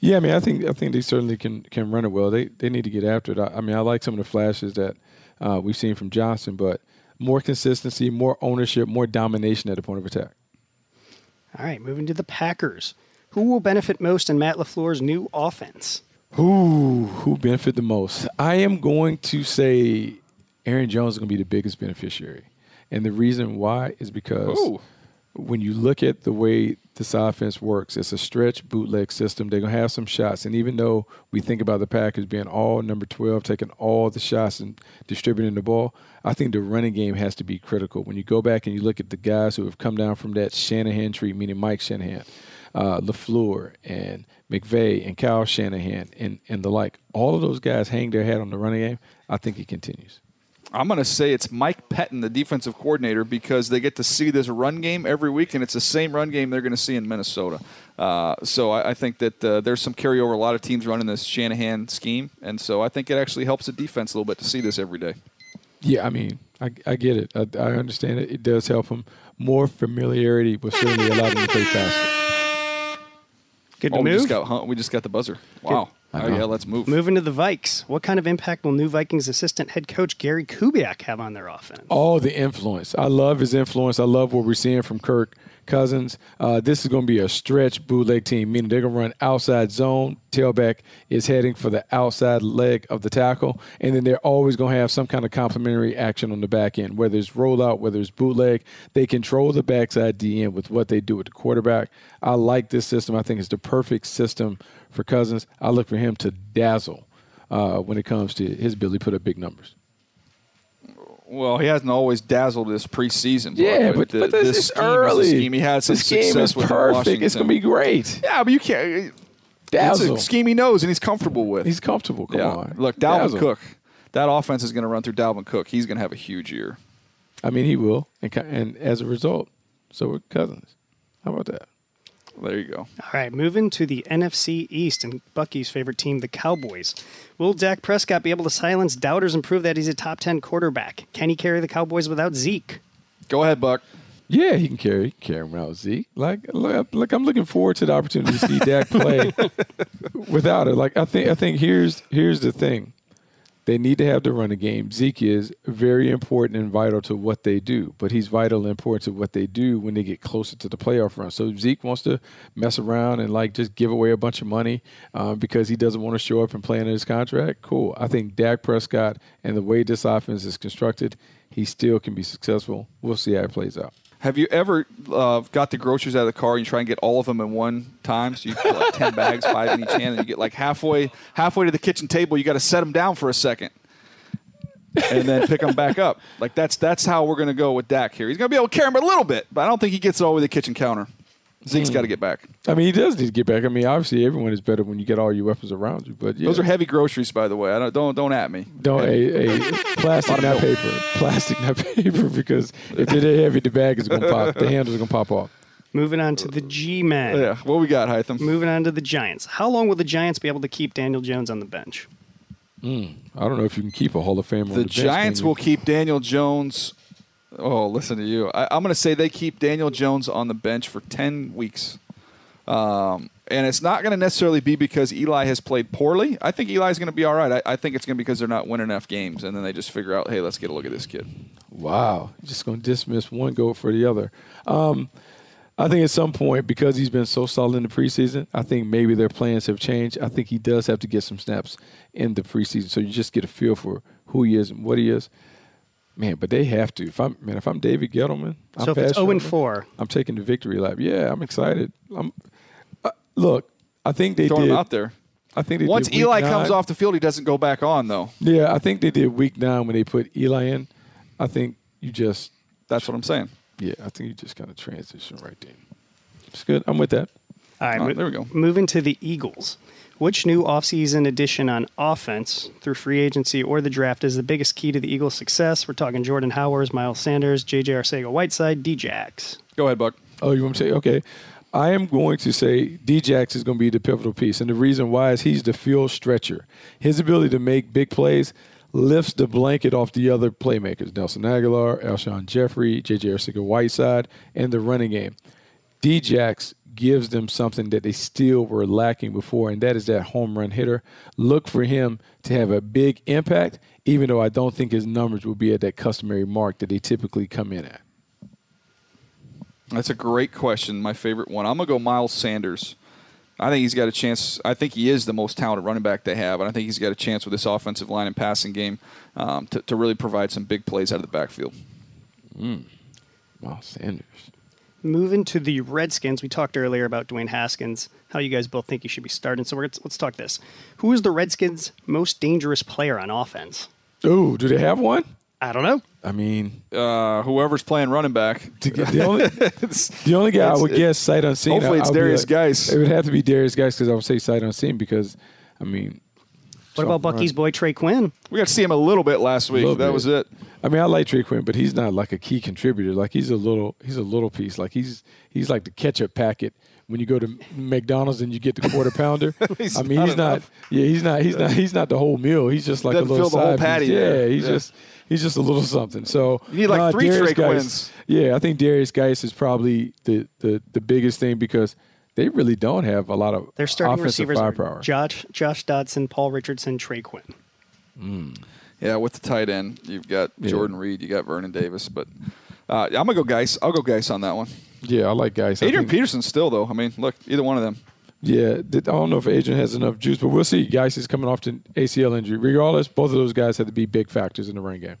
Yeah, I mean, I think I think they certainly can can run it well. They they need to get after it. I, I mean, I like some of the flashes that uh, we've seen from Johnson, but more consistency, more ownership, more domination at the point of attack. All right, moving to the Packers. Who will benefit most in Matt LaFleur's new offense? Who who benefit the most? I am going to say Aaron Jones is going to be the biggest beneficiary, and the reason why is because Ooh. When you look at the way this offense works, it's a stretch bootleg system. They're going to have some shots, and even though we think about the Packers being all number twelve, taking all the shots and distributing the ball, I think the running game has to be critical. When you go back and you look at the guys who have come down from that Shanahan tree, meaning Mike Shanahan, uh, Lafleur, and McVay, and Kyle Shanahan, and and the like, all of those guys hang their hat on the running game. I think it continues. I'm going to say it's Mike Pettine, the defensive coordinator, because they get to see this run game every week, and it's the same run game they're going to see in Minnesota. Uh, so I, I think that uh, there's some carryover. A lot of teams running this Shanahan scheme, and so I think it actually helps the defense a little bit to see this every day. Yeah, I mean, I, I get it. I, I understand it. It does help them. More familiarity will certainly allow them to play faster. Good to Oh, we move. just got huh, we just got the buzzer. Wow. I Oh, uh-huh. yeah, let's move. Moving to the Vikes. What kind of impact will new Vikings assistant head coach Gary Kubiak have on their offense? All the influence. I love his influence. I love what we're seeing from Kirk Cousins. Uh, this is going to be a stretch bootleg team, meaning they're going to run outside zone. Tailback is heading for the outside leg of the tackle, and then they're always going to have some kind of complementary action on the back end, whether it's rollout, whether it's bootleg. They control the backside DN with what they do with the quarterback. I like this system. I think it's the perfect system for Cousins. I look for him to dazzle uh, when it comes to his ability to put up big numbers. Well, he hasn't always dazzled this preseason. Yeah, but, the- but this, this is scheme early. Is scheme he had some scheme success is with perfect. Washington. It's going to be great. Yeah, but you can't. Dazzle. It's a scheme he knows and he's comfortable with. He's comfortable. Come yeah. on. Look, Dalvin Dazzle. Cook. That offense is going to run through Dalvin Cook. He's going to have a huge year. I mean, he will, and, and as a result, so are Cousins. How about that? There you go. All right, moving to the NFC East and Bucky's favorite team, the Cowboys. Will Dak Prescott be able to silence doubters and prove that he's a top 10 quarterback? Can he carry the Cowboys without Zeke? Go ahead, Buck. Yeah, he can carry he carry him out Zeke. Like, look, look, I'm looking forward to the opportunity to see Dak play *laughs* without it. Like, I think, I think here's here's the thing. They need to have the running game. Zeke is very important and vital to what they do, but he's vital and important to what they do when they get closer to the playoff run. So Zeke wants to mess around and like just give away a bunch of money um, because he doesn't want to show up and play under his contract. Cool. I think Dak Prescott and the way this offense is constructed, he still can be successful. We'll see how it plays out. Have you ever uh, got the groceries out of the car and you try and get all of them in one time? So you put like ten bags, five in each hand, and you get like halfway halfway to the kitchen table. You got to set them down for a second, and then pick them back up. Like that's that's how we're to go with Dak here. He's to be able to carry them a little bit, but I don't think he gets it all the way to the kitchen counter. Zeke's hmm. got to get back. I mean, he does need to get back. I mean, obviously, everyone is better when you get all your weapons around you. But yeah. Those are heavy groceries, by the way. I don't don't don't at me. Don't a, a plastic, not paper. Plastic, not paper. Because if they're heavy, the bag is gonna pop. The handles are gonna pop off. Moving on to the G Men. Yeah, what we got, Hytham? Moving on to the Giants. How long will the Giants be able to keep Daniel Jones on the bench? Hmm, I don't know if you can keep a Hall of Famer. The the Giants can will keep Daniel Jones. Oh, listen to you. I, I'm going to say they keep Daniel Jones on the bench for 10 weeks. Um, and it's not going to necessarily be because Eli has played poorly. I think Eli's going to be all right. I, I think it's going to be because they're not winning enough games. And then they just figure out, hey, let's get a look at this kid. Wow, just gonna dismiss one goal for the other. Um, I think at some point, because he's been so solid in the preseason, I think maybe their plans have changed. I think he does have to get some snaps in the preseason, so you just get a feel for who he is and what he is. Man, but they have to. If I'm man, if I'm David Gettleman, I'm so if it's zero and four, I'm taking the victory lap. Yeah, I'm excited. I'm uh, look. I think they Throw did. him out there. I think they Once did week Eli comes off the field, he doesn't go back on, though. Yeah, I think they did week nine when they put Eli in. I think you just That's what I'm saying. yeah, I think you just kind of transition right there. It's good. I'm with that. All right, Oh, mo- there we go. Moving to the Eagles. Which new offseason addition on offense through free agency or the draft is the biggest key to the Eagles' success? We're talking Jordan Howard, Miles Sanders, J.J. Arcega-Whiteside, D-Jax. Go ahead, Buck. Oh, you want me to say okay? I am going to say Djax is going to be the pivotal piece, and the reason why is he's the field stretcher. His ability to make big plays lifts the blanket off the other playmakers: Nelson Agholor, Alshon Jeffery, J.J. Arcega-Whiteside, and the running game. Djax gives them something that they still were lacking before, and that is that home run hitter. Look for him to have a big impact, even though I don't think his numbers will be at that customary mark that they typically come in at. That's a great question. My favorite one. I'm gonna go Miles Sanders. I think he's got a chance. I think he is the most talented running back they have, and I think he's got a chance with this offensive line and passing game um, to, to really provide some big plays out of the backfield. Miles Sanders. Moving to the Redskins, we talked earlier about Dwayne Haskins, how you guys both think he should be starting. So let's, let's talk this. Who is the Redskins' most dangerous player on offense? Oh, do they have one? I don't know. I mean, Uh, whoever's playing running back. the only *laughs* the only guy I would it- guess sight unseen. hopefully I- it's I'll Darius like- Geis. It would have to be Derrius Guice because I would say sight unseen because, I mean, What about Bucky's boy Trey Quinn? We got to see him a little bit last week. Little That bit. was it. I mean, I like Trey Quinn, but he's not like a key contributor. Like he's a little, he's a little piece. Like he's he's like the ketchup packet when you go to McDonald's and you get the quarter pounder. *laughs* I mean, not he's not. enough. Yeah, he's not. He's not. He's not the whole meal. He's just like Doesn't a little fill the whole side piece. Yeah, he's Yeah. just he's just a little something. So You need like nah, three Darius Trey Guice- Quinns. Yeah, I think Derrius Guice is probably the the the biggest thing because they really don't have a lot of Their starting offensive receivers are firepower. Josh, Josh Doctson, Paul Richardson, Trey Quinn. Yeah, with the tight end, you've got Yeah. Jordan Reed, you got Vernon Davis, but uh, I'm gonna go Guice. I'll go Guice on that one. Yeah, I like Guice. I Adrian think- Peterson still though. I mean, look, either one of them. Yeah, I don't know if Adrian has enough juice, but we'll see. Guice is coming off an ACL injury. Regardless, both of those guys had to be big factors in the running game.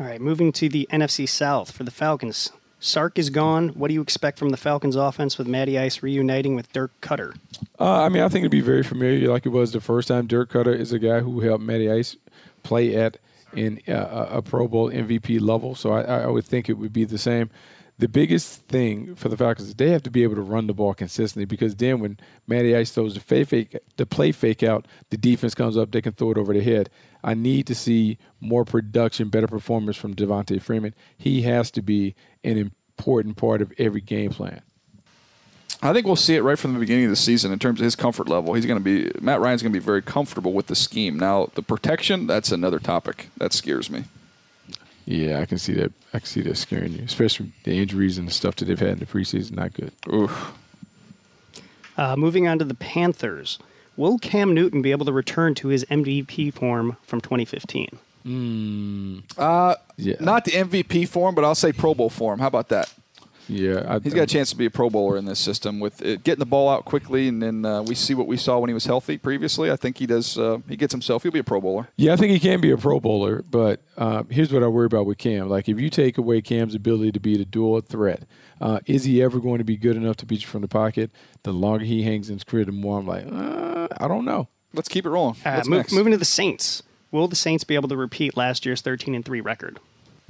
All right, moving to the NFC South for the Falcons. Sark is gone. What do you expect from the Falcons offense with Matty Ice reuniting with Dirk Koetter? Uh, I mean, I think it'd be very familiar, like it was the first time. Dirk Koetter is a guy who helped Matty Ice play at in uh, a Pro Bowl MVP level, so I, I would think it would be the same. The biggest thing for the Falcons is they have to be able to run the ball consistently because then when Matty Ice throws the fake, fake the play fake out, the defense comes up, they can throw it over the head. I need to see more production, better performance from Devonta Freeman. He has to be an important part of every game plan. I think we'll see it right from the beginning of the season in terms of his comfort level. He's going to be Matt Ryan's going to be very comfortable with the scheme. Now, the protection, that's another topic. That scares me. Yeah, I can see that. I can see that scaring you, especially the injuries and the stuff that they've had in the preseason. Not good. Oof. Uh, moving on to the Panthers. Will Cam Newton be able to return to his MVP form from 2015? Uh, Yeah. Not the MVP form, but I'll say Pro Bowl form. How about that? Yeah, I, He's got a chance to be a Pro Bowler in this system with it, getting the ball out quickly, and then uh, we see what we saw when he was healthy previously. I think he does. Uh, he gets himself. He'll be a Pro Bowler. Yeah, I think he can be a Pro Bowler, but uh, here's what I worry about with Cam. Like, if you take away Cam's ability to be the dual threat, uh, is he ever going to be good enough to beat you from the pocket? The longer he hangs in his career, the more I'm like, uh, I don't know. Let's keep it rolling. Uh, What's moving to the Saints. Will the Saints be able to repeat last year's 13 and 3 record?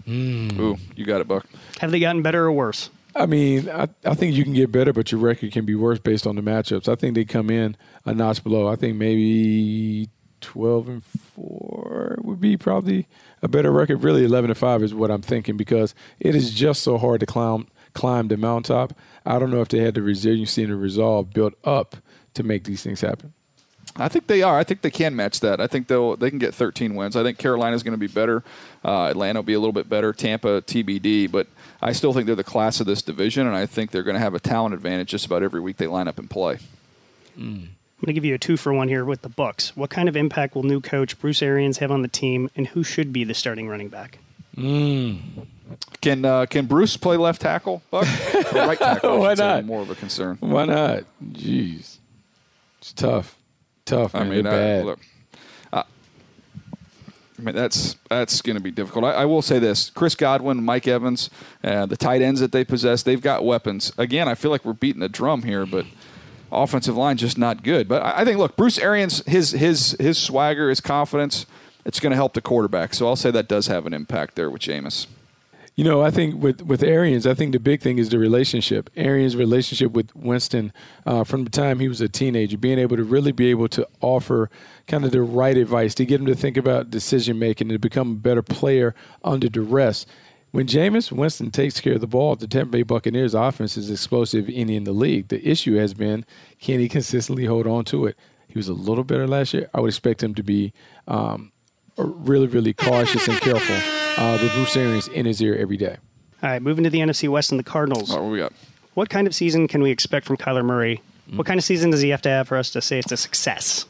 Ooh, you got it, Buck. Have they gotten better or worse? I mean, I, I think you can get better, but your record can be worse based on the matchups. I think they come in a notch below. I think maybe 12 and 4 would be probably a better record. Really, 11 and 5 is what I'm thinking because it is just so hard to climb climb the mountaintop. I don't know if they had the resiliency and the resolve built up to make these things happen. I think they are. I think they can match that. I think they'll they can get 13 wins. I think Carolina's going to be better. Uh, Atlanta will be a little bit better. Tampa TBD, but I still think they're the class of this division, and I think they're going to have a talent advantage just about every week they line up and play. I'm going to give you a two for one here with the Bucks. What kind of impact will new coach Bruce Arians have on the team, and who should be the starting running back? Can uh, can Bruce play left tackle? Buck? Or right *laughs* tackle. Why should say, not? More of a concern. Why not? Jeez. It's tough. Tough, I mean, They're bad. look, I mean that's that's going to be difficult. I, I will say this: Chris Godwin, Mike Evans, uh, the tight ends that they possess, they've got weapons. Again, I feel like we're beating the drum here, but offensive line just not good. But I, I think, look, Bruce Arians, his his his swagger, his confidence, it's going to help the quarterback. So I'll say that does have an impact there with Jameis. You know, I think with with Arians, I think the big thing is the relationship. Arians' relationship with Winston uh, from the time he was a teenager, being able to really be able to offer kind of the right advice to get him to think about decision making and to become a better player under duress. When Jameis Winston takes care of the ball, the Tampa Bay Buccaneers offense is explosive any in the league. The issue has been can he consistently hold on to it? He was a little better last year. I would expect him to be um, really, really cautious and careful uh, with Bruce Arians in his ear every day. All right, moving to the NFC West and the Cardinals. All right, what we got? What kind of season can we expect from Kyler Murray? What kind of season does he have to have for us to say it's a success?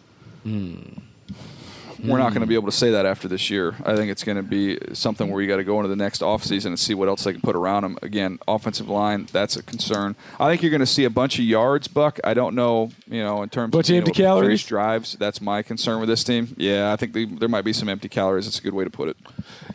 We're not going to be able to say that after this year. I think it's going to be something where you got to go into the next offseason and see what else they can put around him. Again, offensive line, that's a concern. I think you're going to see a bunch of yards, Buck. I don't know, you know, in terms Bunch of empty to calories? drives. That's my concern with this team. Yeah, I think they, there might be some empty calories. That's a good way to put it.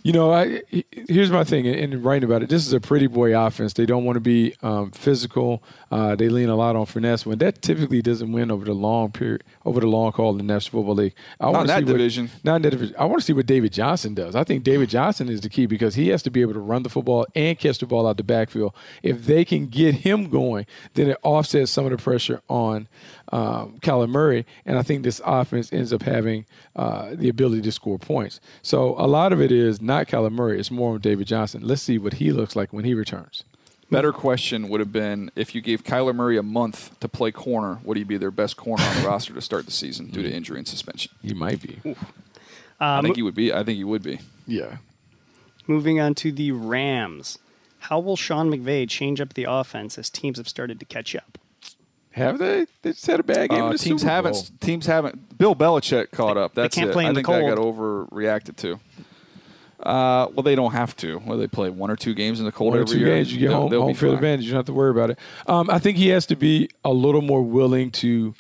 You know, I, here's my thing in writing about it. This is a pretty boy offense. They don't want to be um, physical. Uh, they lean a lot on finesse. When that typically doesn't win over the long period, over the long haul in the National Football League. I Not wanna in that see what- division. not in that division. I want to see what David Johnson does. I think David Johnson is the key because he has to be able to run the football and catch the ball out the backfield. If they can get him going, then it offsets some of the pressure on um, Kyler Murray, and I think this offense ends up having uh, the ability to score points. So a lot of it is not Kyler Murray; it's more on David Johnson. Let's see what he looks like when he returns. Better question would have been if you gave Kyler Murray a month to play corner, would he be their best corner on the *laughs* roster to start the season due to injury and suspension? He might be. I think he would be. I think he would be. Yeah. Moving on to the Rams. How will Sean McVay change up the offense as teams have started to catch up? Have they? They just had a bad game. Uh, in the teams Super haven't. Bowl. Teams haven't. Bill Belichick caught up. they That's can't it. play in I the think that got overreacted to. Uh, well, they don't have to. Well, they play one or two games in the cold One or every two year. games, you get They'll- home, they'll home be field advantage. You don't have to worry about it. Um, I think he has to be a little more willing to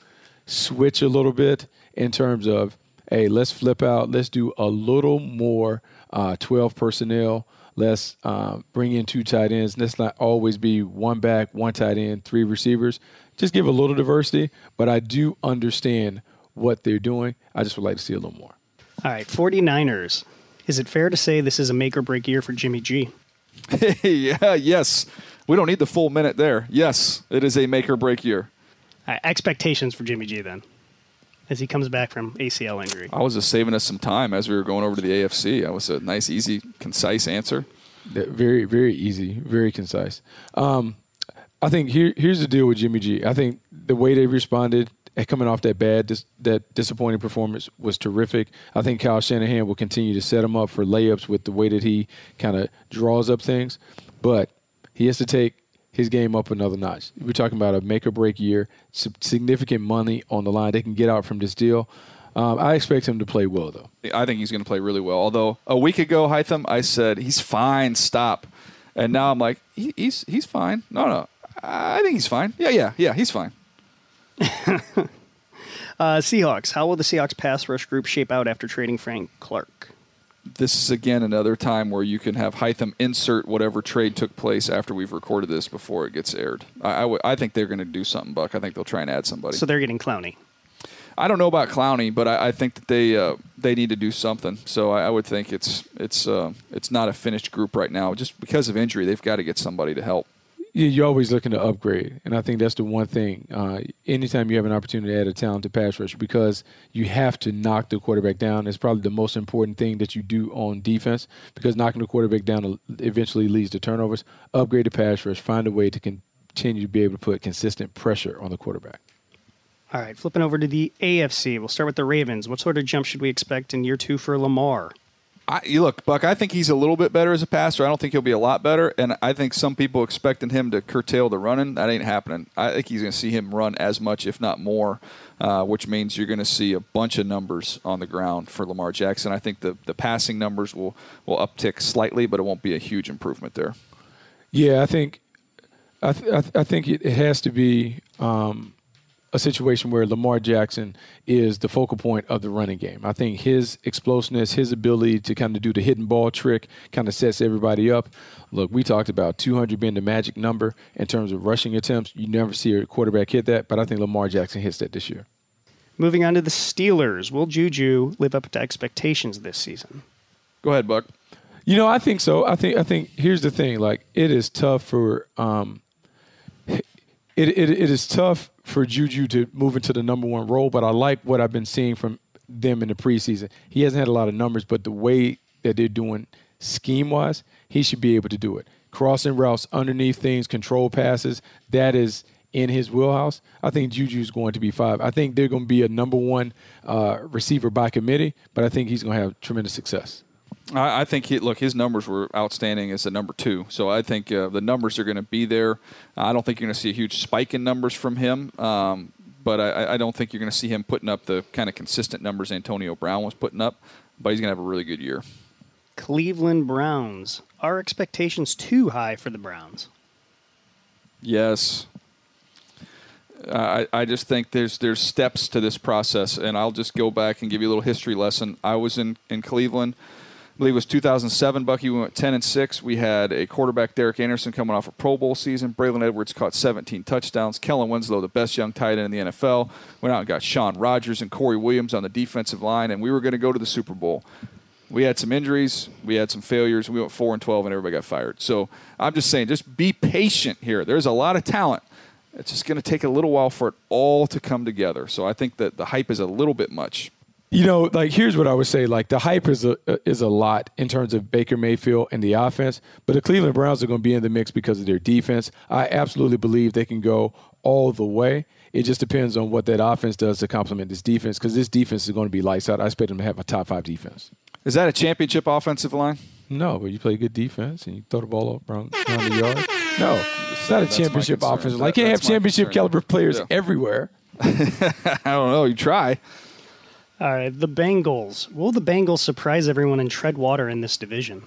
switch a little bit in terms of, hey, let's flip out. Let's do a little more uh, 12 personnel. Let's um, bring in two tight ends. Let's not always be one back, one tight end, three receivers. Just give a little diversity. But I do understand what they're doing. I just would like to see a little more. All right, 49ers. Is it fair to say this is a make or break year for Jimmy G? *laughs* yeah. Yes. We don't need the full minute there. Yes, it is a make or break year. All right, expectations for Jimmy G then, as he comes back from ACL injury. I was just saving us some time as we were going over to the AFC. That was a nice, easy, concise answer. That- Very, very easy, very concise. Um, I think here, here's the deal with Jimmy G. I think the way they responded at coming off that bad, dis- that disappointing performance was terrific. I think Kyle Shanahan will continue to set him up for layups with the way that he kind of draws up things, but he has to take his game up another notch. We're talking about a make or break year, significant money on the line. They can get out from this deal. Um, I expect him to play well, though. I think he's going to play really well. Although a week ago, Hytham, I said he's fine. Stop. And now I'm like, he, he's he's fine. No, no, I think he's fine. Yeah, yeah, yeah, he's fine. *laughs* Uh, Seahawks. How will the Seahawks pass rush group shape out after trading Frank Clark? This is again another time where you can have Hytham insert whatever trade took place after we've recorded this before it gets aired. I, I, would- I think they're going to do something, Buck. I think they'll try and add somebody. So they're getting Clowney. I don't know about Clowney, but I, I think that they uh, they need to do something. So I, I would think it's it's uh, it's not a finished group right now. Just because of injury, they've got to get somebody to help. You're always looking to upgrade, and I think that's the one thing. Uh, anytime you have an opportunity to add a talented pass rusher, because you have to knock the quarterback down, it's probably the most important thing that you do on defense. Because knocking the quarterback down eventually leads to turnovers. Upgrade the pass rush, find a way to continue to be able to put consistent pressure on the quarterback. All right, flipping over to the AFC. We'll start with the Ravens. What sort of jump should we expect in year two for Lamar? I, you look, Buck. I think he's a little bit better as a passer. I don't think he'll be a lot better, and I think some people expecting him to curtail the running. That ain't happening. I think he's going to see him run as much, if not more, uh, which means you're going to see a bunch of numbers on the ground for Lamar Jackson. I think the the passing numbers will will uptick slightly, but it won't be a huge improvement there. Yeah, I think, I, th- I, th- I think it, it has to be um, a situation where Lamar Jackson is the focal point of the running game. I think his explosiveness, his ability to kind of do the hidden ball trick, kind of sets everybody up. Look, we talked about 200 being the magic number in terms of rushing attempts. You never see a quarterback hit that, but I think Lamar Jackson hits that this year. Moving on to the Steelers. Will Juju live up to expectations this season? Go ahead, Buck. You know, I think so. I think I think here's the thing. Like it is tough for um, it, it it is tough for Juju to move into the number one role. But I like what I've been seeing from them in the preseason. He hasn't had a lot of numbers, but the way that they're doing scheme wise, he should be able to do it. Crossing routes, underneath things, control passes. That is in his wheelhouse. I think Juju is going to be five. I think they're going to be a number one uh, receiver by committee, but I think he's going to have tremendous success. I, I think he look his numbers were outstanding as a number two. So I think uh, the numbers are going to be there. I don't think you're going to see a huge spike in numbers from him. Um, but I, I don't think you're going to see him putting up the kind of consistent numbers Antonio Brown was putting up. But he's going to have a really good year. Cleveland Browns. Are expectations too high for the Browns? Yes. I, I just think there's there's steps to this process, and I'll just go back and give you a little history lesson. I was in, in Cleveland. Believe it was 2007. Bucky, we went 10 and six. We had a quarterback, Derek Anderson, coming off a Pro Bowl season. Braylon Edwards caught 17 touchdowns. Kellen Winslow, the best young tight end in the NFL, went out and got Shaun Rogers and Corey Williams on the defensive line, and we were going to go to the Super Bowl. We had some injuries, we had some failures. We went four and 12, and everybody got fired. So I'm just saying, just be patient here. There's a lot of talent. It's just going to take a little while for it all to come together. So I think that the hype is a little bit much. You know, like here's what I would say: like the hype is a is a lot in terms of Baker Mayfield and the offense, but the Cleveland Browns are going to be in the mix because of their defense. I absolutely believe they can go all the way. It just depends on what that offense does to complement this defense because this defense is going to be lights out. I expect them to have a top five defense. Is that a championship offensive line? No, but you play good defense and you throw the ball up around, around the yard. No, it's not a That's championship offensive That- line. You can't have championship concern. caliber players Yeah. everywhere. *laughs* I don't know. You try. All right, the Bengals. Will the Bengals surprise everyone and tread water in this division?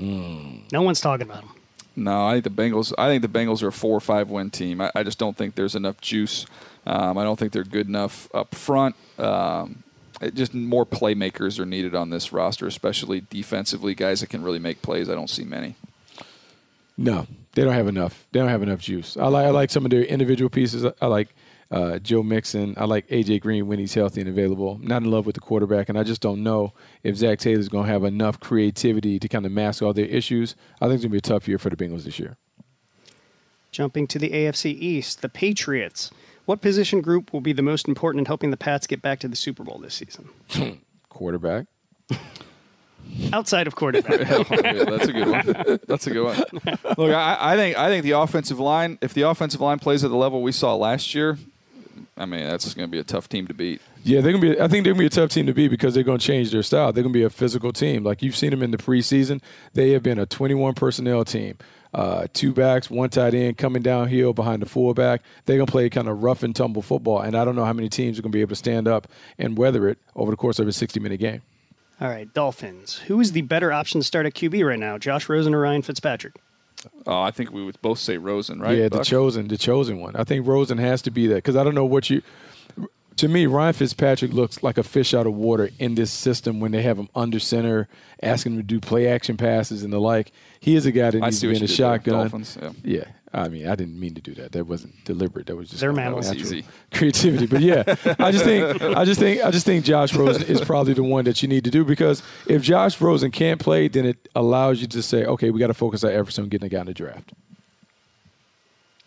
No one's talking about them. No, I think the Bengals. I think the Bengals are a four or five win team. I, I just don't think there's enough juice. Um, I don't think they're good enough up front. Um, it just more playmakers are needed on this roster, especially defensively. Guys that can really make plays. I don't see many. No, they don't have enough. They don't have enough juice. I like I like some of their individual pieces. I like uh, Joe Mixon. I like AJ Green when he's healthy and available. Not in love with the quarterback, and I just don't know if Zac Taylor's going to have enough creativity to kind of mask all their issues. I think it's going to be a tough year for the Bengals this year. Jumping to the AFC East, the Patriots. What position group will be the most important in helping the Pats get back to the Super Bowl this season? *clears throat* Quarterback. Outside of quarterback. *laughs* Yeah, that's a good one. That's a good one. Look, I, I think I think the offensive line. If the offensive line plays at the level we saw last year, I mean that's going to be a tough team to beat. Yeah, they're gonna be. I think they're gonna be a tough team to beat because they're gonna change their style. They're gonna be a physical team. Like you've seen them in the preseason, they have been a 21 personnel team. Uh, two backs, one tight end, coming downhill behind the fullback. They're gonna play kind of rough and tumble football, and I don't know how many teams are gonna be able to stand up and weather it over the course of a 60 minute game. All right, Dolphins. Who is the better option to start at QB right now, Josh Rosen or Ryan Fitzpatrick? Oh, I think we would both say Rosen, right? yeah, the chosen, the chosen one. I think Rosen has to be that because I don't know what you. To me, Ryan Fitzpatrick looks like a fish out of water in this system when they have him under center, asking him to do play action passes and the like. He is a guy that needs to be in a you did there, shotgun. Dolphins, yeah. yeah, I mean, I didn't mean to do that. That wasn't deliberate. That was just They're my mammals. natural Easy. *laughs* creativity. But yeah, I just think, I just think, I just think Josh Rosen is probably the one that you need to do because if Josh Rosen can't play, then it allows you to say, okay, we got to focus our efforts on getting a guy in the draft.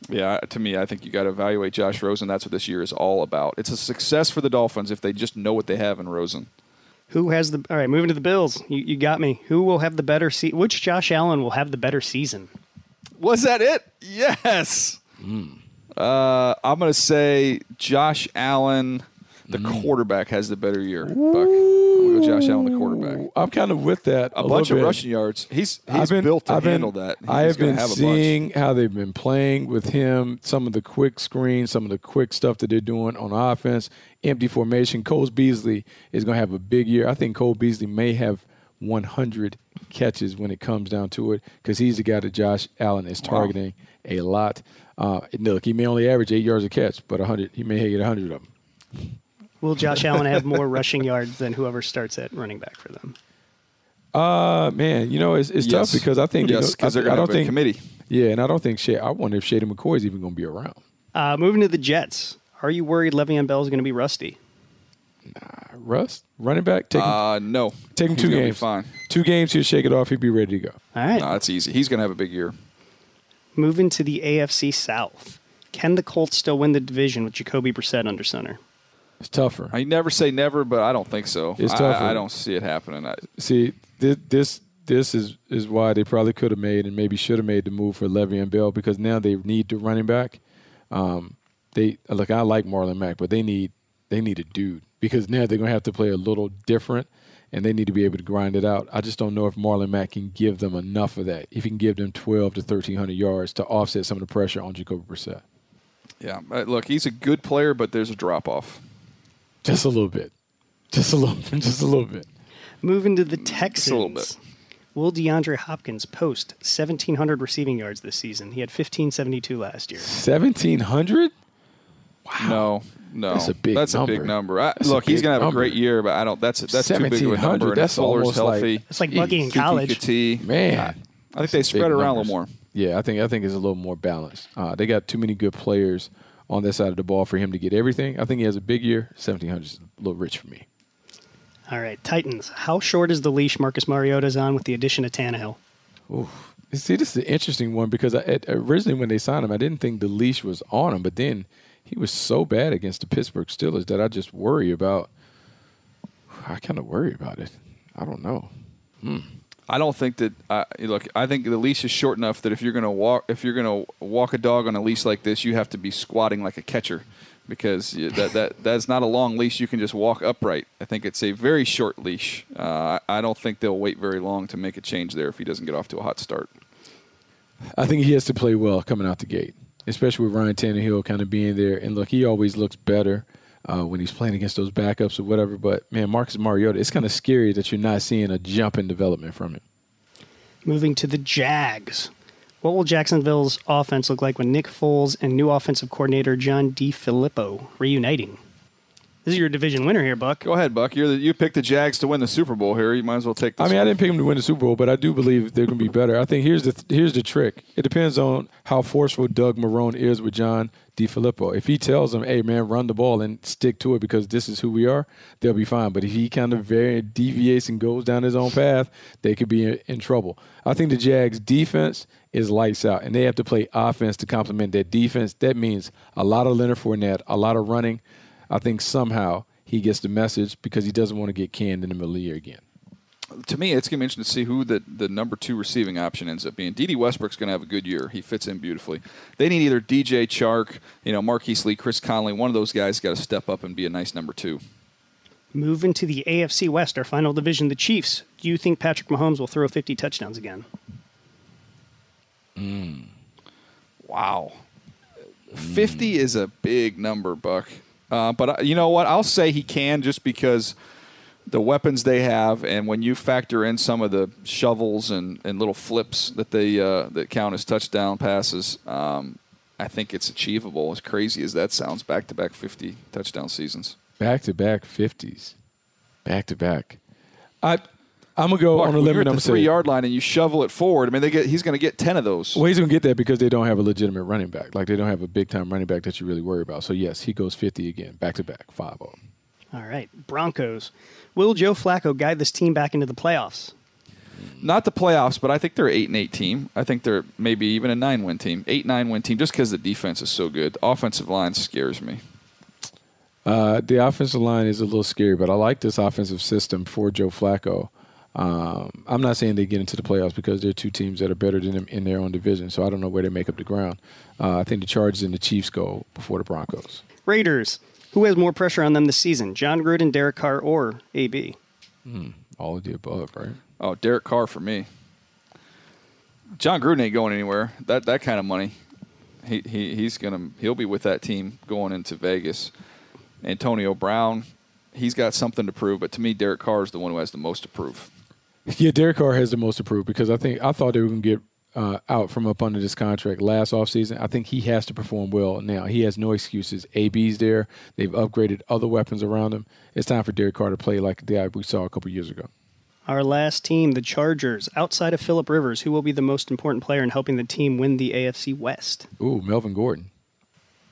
Yeah, to me, I think you got to evaluate Josh Rosen. That's what this year is all about. It's a success for the Dolphins if they just know what they have in Rosen. Who has the all right? Moving to the Bills, you, you got me. Who will have the better se- Which Josh Allen will have the better season? Was that it? Yes. Uh, I'm going to say Josh Allen, the quarterback, has the better year. Buck. I'm going to go Josh Allen, the quarterback. I'm kind of with that. A, A, bunch of bit. rushing yards. He's he's built to handle that. I have been have seeing how they've been playing with him. Some of the quick screens, some of the quick stuff that they're doing on offense, empty formation. Cole Beasley is going to have a big year. I think Cole Beasley may have 100 catches when it comes down to it because he's the guy that Josh Allen is targeting a lot. Uh, look, he may only average eight yards a catch, but 100, he may get 100 of them. Will Josh Allen have more *laughs* rushing yards than whoever starts at running back for them? Uh man, you know it's, it's Yes. tough because I think Yes, I, 'cause they're I gonna don't have a think committee. Yeah, and I don't think Shay. I wonder if Shady McCoy is even going to be around. Uh, moving to the Jets. Are you worried Le'Veon Bell is going to be rusty? Russ, running back, take him, Uh, no. take him He's two gonna be games. fine. Two games, he'll shake it off. He'll be ready to go. All right. No, that's easy. He's going to have a big year. Moving to the AFC South. Can the Colts still win the division with Jacoby Brissett under center? It's tougher. I never say never, but I don't think so. It's I- tougher. I, I don't see it happening. I, See, this this this is is why they probably could have made and maybe should have made the move for Le'Veon Bell because now they need the running back. Um, they look. I like Marlon Mack, but they need they need a dude because now they're going to have to play a little different. and they need to be able to grind it out. I just don't know if Marlon Mack can give them enough of that. If he can give them 12 to 1,300 yards to offset some of the pressure on Jacoby Brissett. Yeah, uh, look, he's a good player, but there's a drop off. Just a little bit. Just a little. *laughs* Just a little bit. Moving to the Texans. a little bit. Will DeAndre Hopkins post 1,700 receiving yards this season? He had 1,572 last year. 1,700. No, no, That's a big That's a big number. number. I, That's a look, he's gonna have a great year, but I don't. That's that's too big of a number. and that's Fuller's almost like- healthy. It's like Bucky in college. Kati. Man, I think they Big spread around a little more. Yeah, I think I think it's a little more balanced. Uh, they got too many good players on that side of the ball for him to get everything. I think he has a big year. 1,700 is a little rich for me. All right, Titans. How short is the leash Marcus Mariota's on with the addition of Tannehill? You See, this is an interesting one because I, originally when they signed him, I didn't think the leash was on him, but then he was so bad against the Pittsburgh Steelers that I just worry about. I kind of worry about it. I don't know. I don't think that. Uh, look, I think the leash is short enough that if you're gonna walk, if you're gonna walk a dog on a leash like this, you have to be squatting like a catcher, because that that *laughs* that's not a long leash. You can just walk upright. I think it's a very short leash. Uh, I I don't think they'll wait very long to make a change there if he doesn't get off to a hot start. I think he has to play well coming out the gate, especially with Ryan Tannehill kind of being there. And look, he always looks better uh, when he's playing against those backups or whatever. But man, Marcus Mariota, it's kind of scary that you're not seeing a jump in development from him. Moving to the Jags. What will Jacksonville's offense look like when Nick Foles and new offensive coordinator John DeFilippo reuniting? This is your division winner here, Buck. Go ahead, Buck. You're the, you picked the Jags to win the Super Bowl here. You might as well take. This I mean, I didn't pick them to win the Super Bowl, but I do believe they're going to be better. I think here's the here's the trick. It depends on how forceful Doug Marrone is with John DeFilippo. If he tells them, "Hey, man, run the ball and stick to it because this is who we are," they'll be fine. But if he kind of very deviates and goes down his own path, they could be in, in trouble. I think the Jags' defense is lights out, and they have to play offense to complement that defense. That means a lot of Leonard Fournette, a lot of running. I think somehow he gets the message because he doesn't want to get canned in the middle of the year again. to me, it's going to be interesting to see who the, the number two receiving option ends up being. Dede Westbrook's going to have a good year. He fits in beautifully. They need either DJ Chark, you know, Marquise Lee, Chris Conley. One of those guys got to step up and be a nice number two. Moving to the AFC West, our final division, the Chiefs. Do you think Patrick Mahomes will throw 50 touchdowns again? Hmm. Wow. Hmm. 50 is a big number, Buck. Uh, but uh, you know what? I'll say he can just because the weapons they have, and when you factor in some of the shovels and, and little flips that they uh, that count as touchdown passes, um, I think it's achievable. As crazy as that sounds, back to back 50 touchdown seasons. Back to back fifties, back to back. I I'm gonna go Buck, on a when limb you're and I'm the saying three yard line and you shovel it forward. I mean, they get he's going to get 10 of those. well, he's gonna get that because they don't have a legitimate running back. Like they don't have a big time running back that you really worry about. So yes, he goes 50 again, back to back, five of them. All right, Broncos. Will Joe Flacco guide this team back into the playoffs? Not the playoffs, but I think they're eight and eight team. I think they're maybe even a nine win team, eight nine win team, just because the defense is so good. The offensive line scares me. Uh, the offensive line is a little scary, but I like this offensive system for Joe Flacco. Um, I'm not saying they get into the playoffs because they're two teams that are better than them in their own division. So I don't know where they make up the ground. Uh, I think the Chargers and the Chiefs go before the Broncos. Raiders. Who has more pressure on them this season, Jon Gruden, Derek Carr, or AB? All of the above, right? Oh, Derek Carr for me. Jon Gruden ain't going anywhere. That that kind of money, he, he he's gonna he'll be with that team going into Vegas. Antonio Brown, he's got something to prove, but to me, Derek Carr is the one who has the most to prove. Yeah, Derek Carr has the most approved because I think I thought they were going to get uh, out from up under this contract last offseason. I think he has to perform well now. He has no excuses. AB's there. They've upgraded other weapons around him. It's time for Derek Carr to play like the guy we saw a couple years ago. Our last team, the Chargers. Outside of Philip Rivers, who will be the most important player in helping the team win the AFC West? Ooh, Melvin Gordon.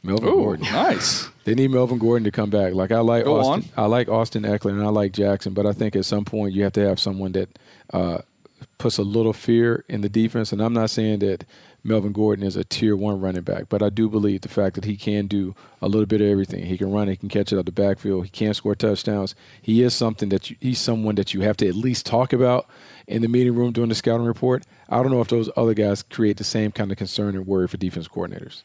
Melvin Ooh, Gordon. nice. They need Melvin Gordon to come back. Like I like Go Austin. I like Austin Ekeler and I like Jackson, but I think at some point you have to have someone that uh, puts a little fear in the defense. And I'm not saying that Melvin Gordon is a tier one running back, but I do believe the fact that he can do a little bit of everything. He can run, he can catch it out the backfield, he can score touchdowns. He is something that you, he's someone that you have to at least talk about in the meeting room during the scouting report. I don't know if those other guys create the same kind of concern and worry for defense coordinators.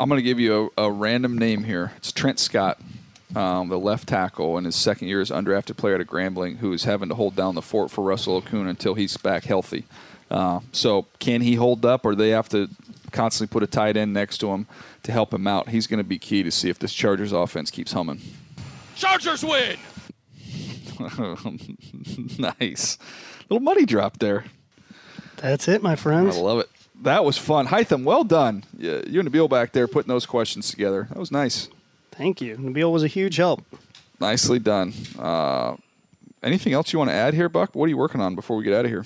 I'm going to give you a, a random name here. It's Trent Scott. um, the left tackle in his second year as undrafted player at a Grambling, who is having to hold down the fort for Russell Okung until he's back healthy. Uh, so can he hold up, or they have to constantly put a tight end next to him to help him out? He's going to be key to see if this Chargers offense keeps humming. Chargers win. *laughs* nice, little money drop there. That's it, my friends. I friends. love it. That was fun. Hytham, well done. Yeah, you and Nabil back there putting those questions together. That was nice. Thank you. Nabil was a huge help. Nicely done. Uh, anything else you want to add here, Buck? What are you working on before we get out of here?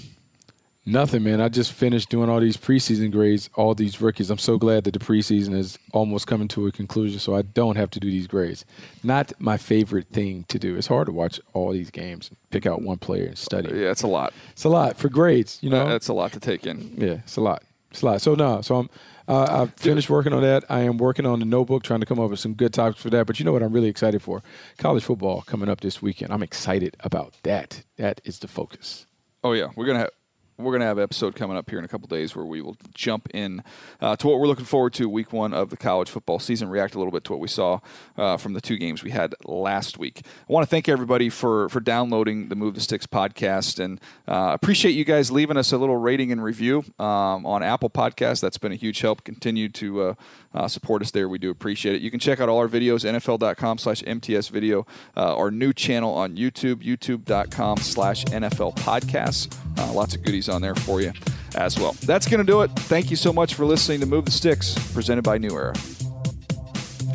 Nothing, man. I just finished doing all these preseason grades, all these rookies. I'm so glad that the preseason is almost coming to a conclusion, so I don't have to do these grades. Not my favorite thing to do. It's hard to watch all these games, and pick out one player and study. Yeah, it's a lot. It's a lot for grades, you know. That's a lot to take in. Yeah, it's a lot. Lot. So no, so I'm uh, I've finished working on that. I am working on the notebook, trying to come up with some good topics for that. But you know what? I'm really excited for college football coming up this weekend. I'm excited about that. That is the focus. Oh yeah, we're gonna have we're gonna have an episode coming up here in a couple days where we will jump in uh, to what we're looking forward to week one of the college football season. React a little bit to what we saw uh, from the two games we had last week. I want to thank everybody for for downloading the Move the Sticks podcast and uh, appreciate you guys leaving us a little rating and review um, on Apple Podcasts. That's been a huge help. Continue to uh, support us there. We do appreciate it. You can check out all our videos, NFL.com slash MTS video, uh, our new channel on YouTube, YouTube.com slash NFL podcasts. Uh, lots of goodies on there for you as well. That's going to do it. Thank you so much for listening to Move the Sticks, presented by New Era.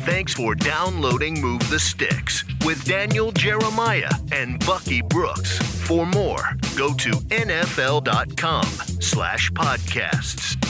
Thanks for downloading Move the Sticks with Daniel Jeremiah and Bucky Brooks. For more, go to nfl.com slash podcasts.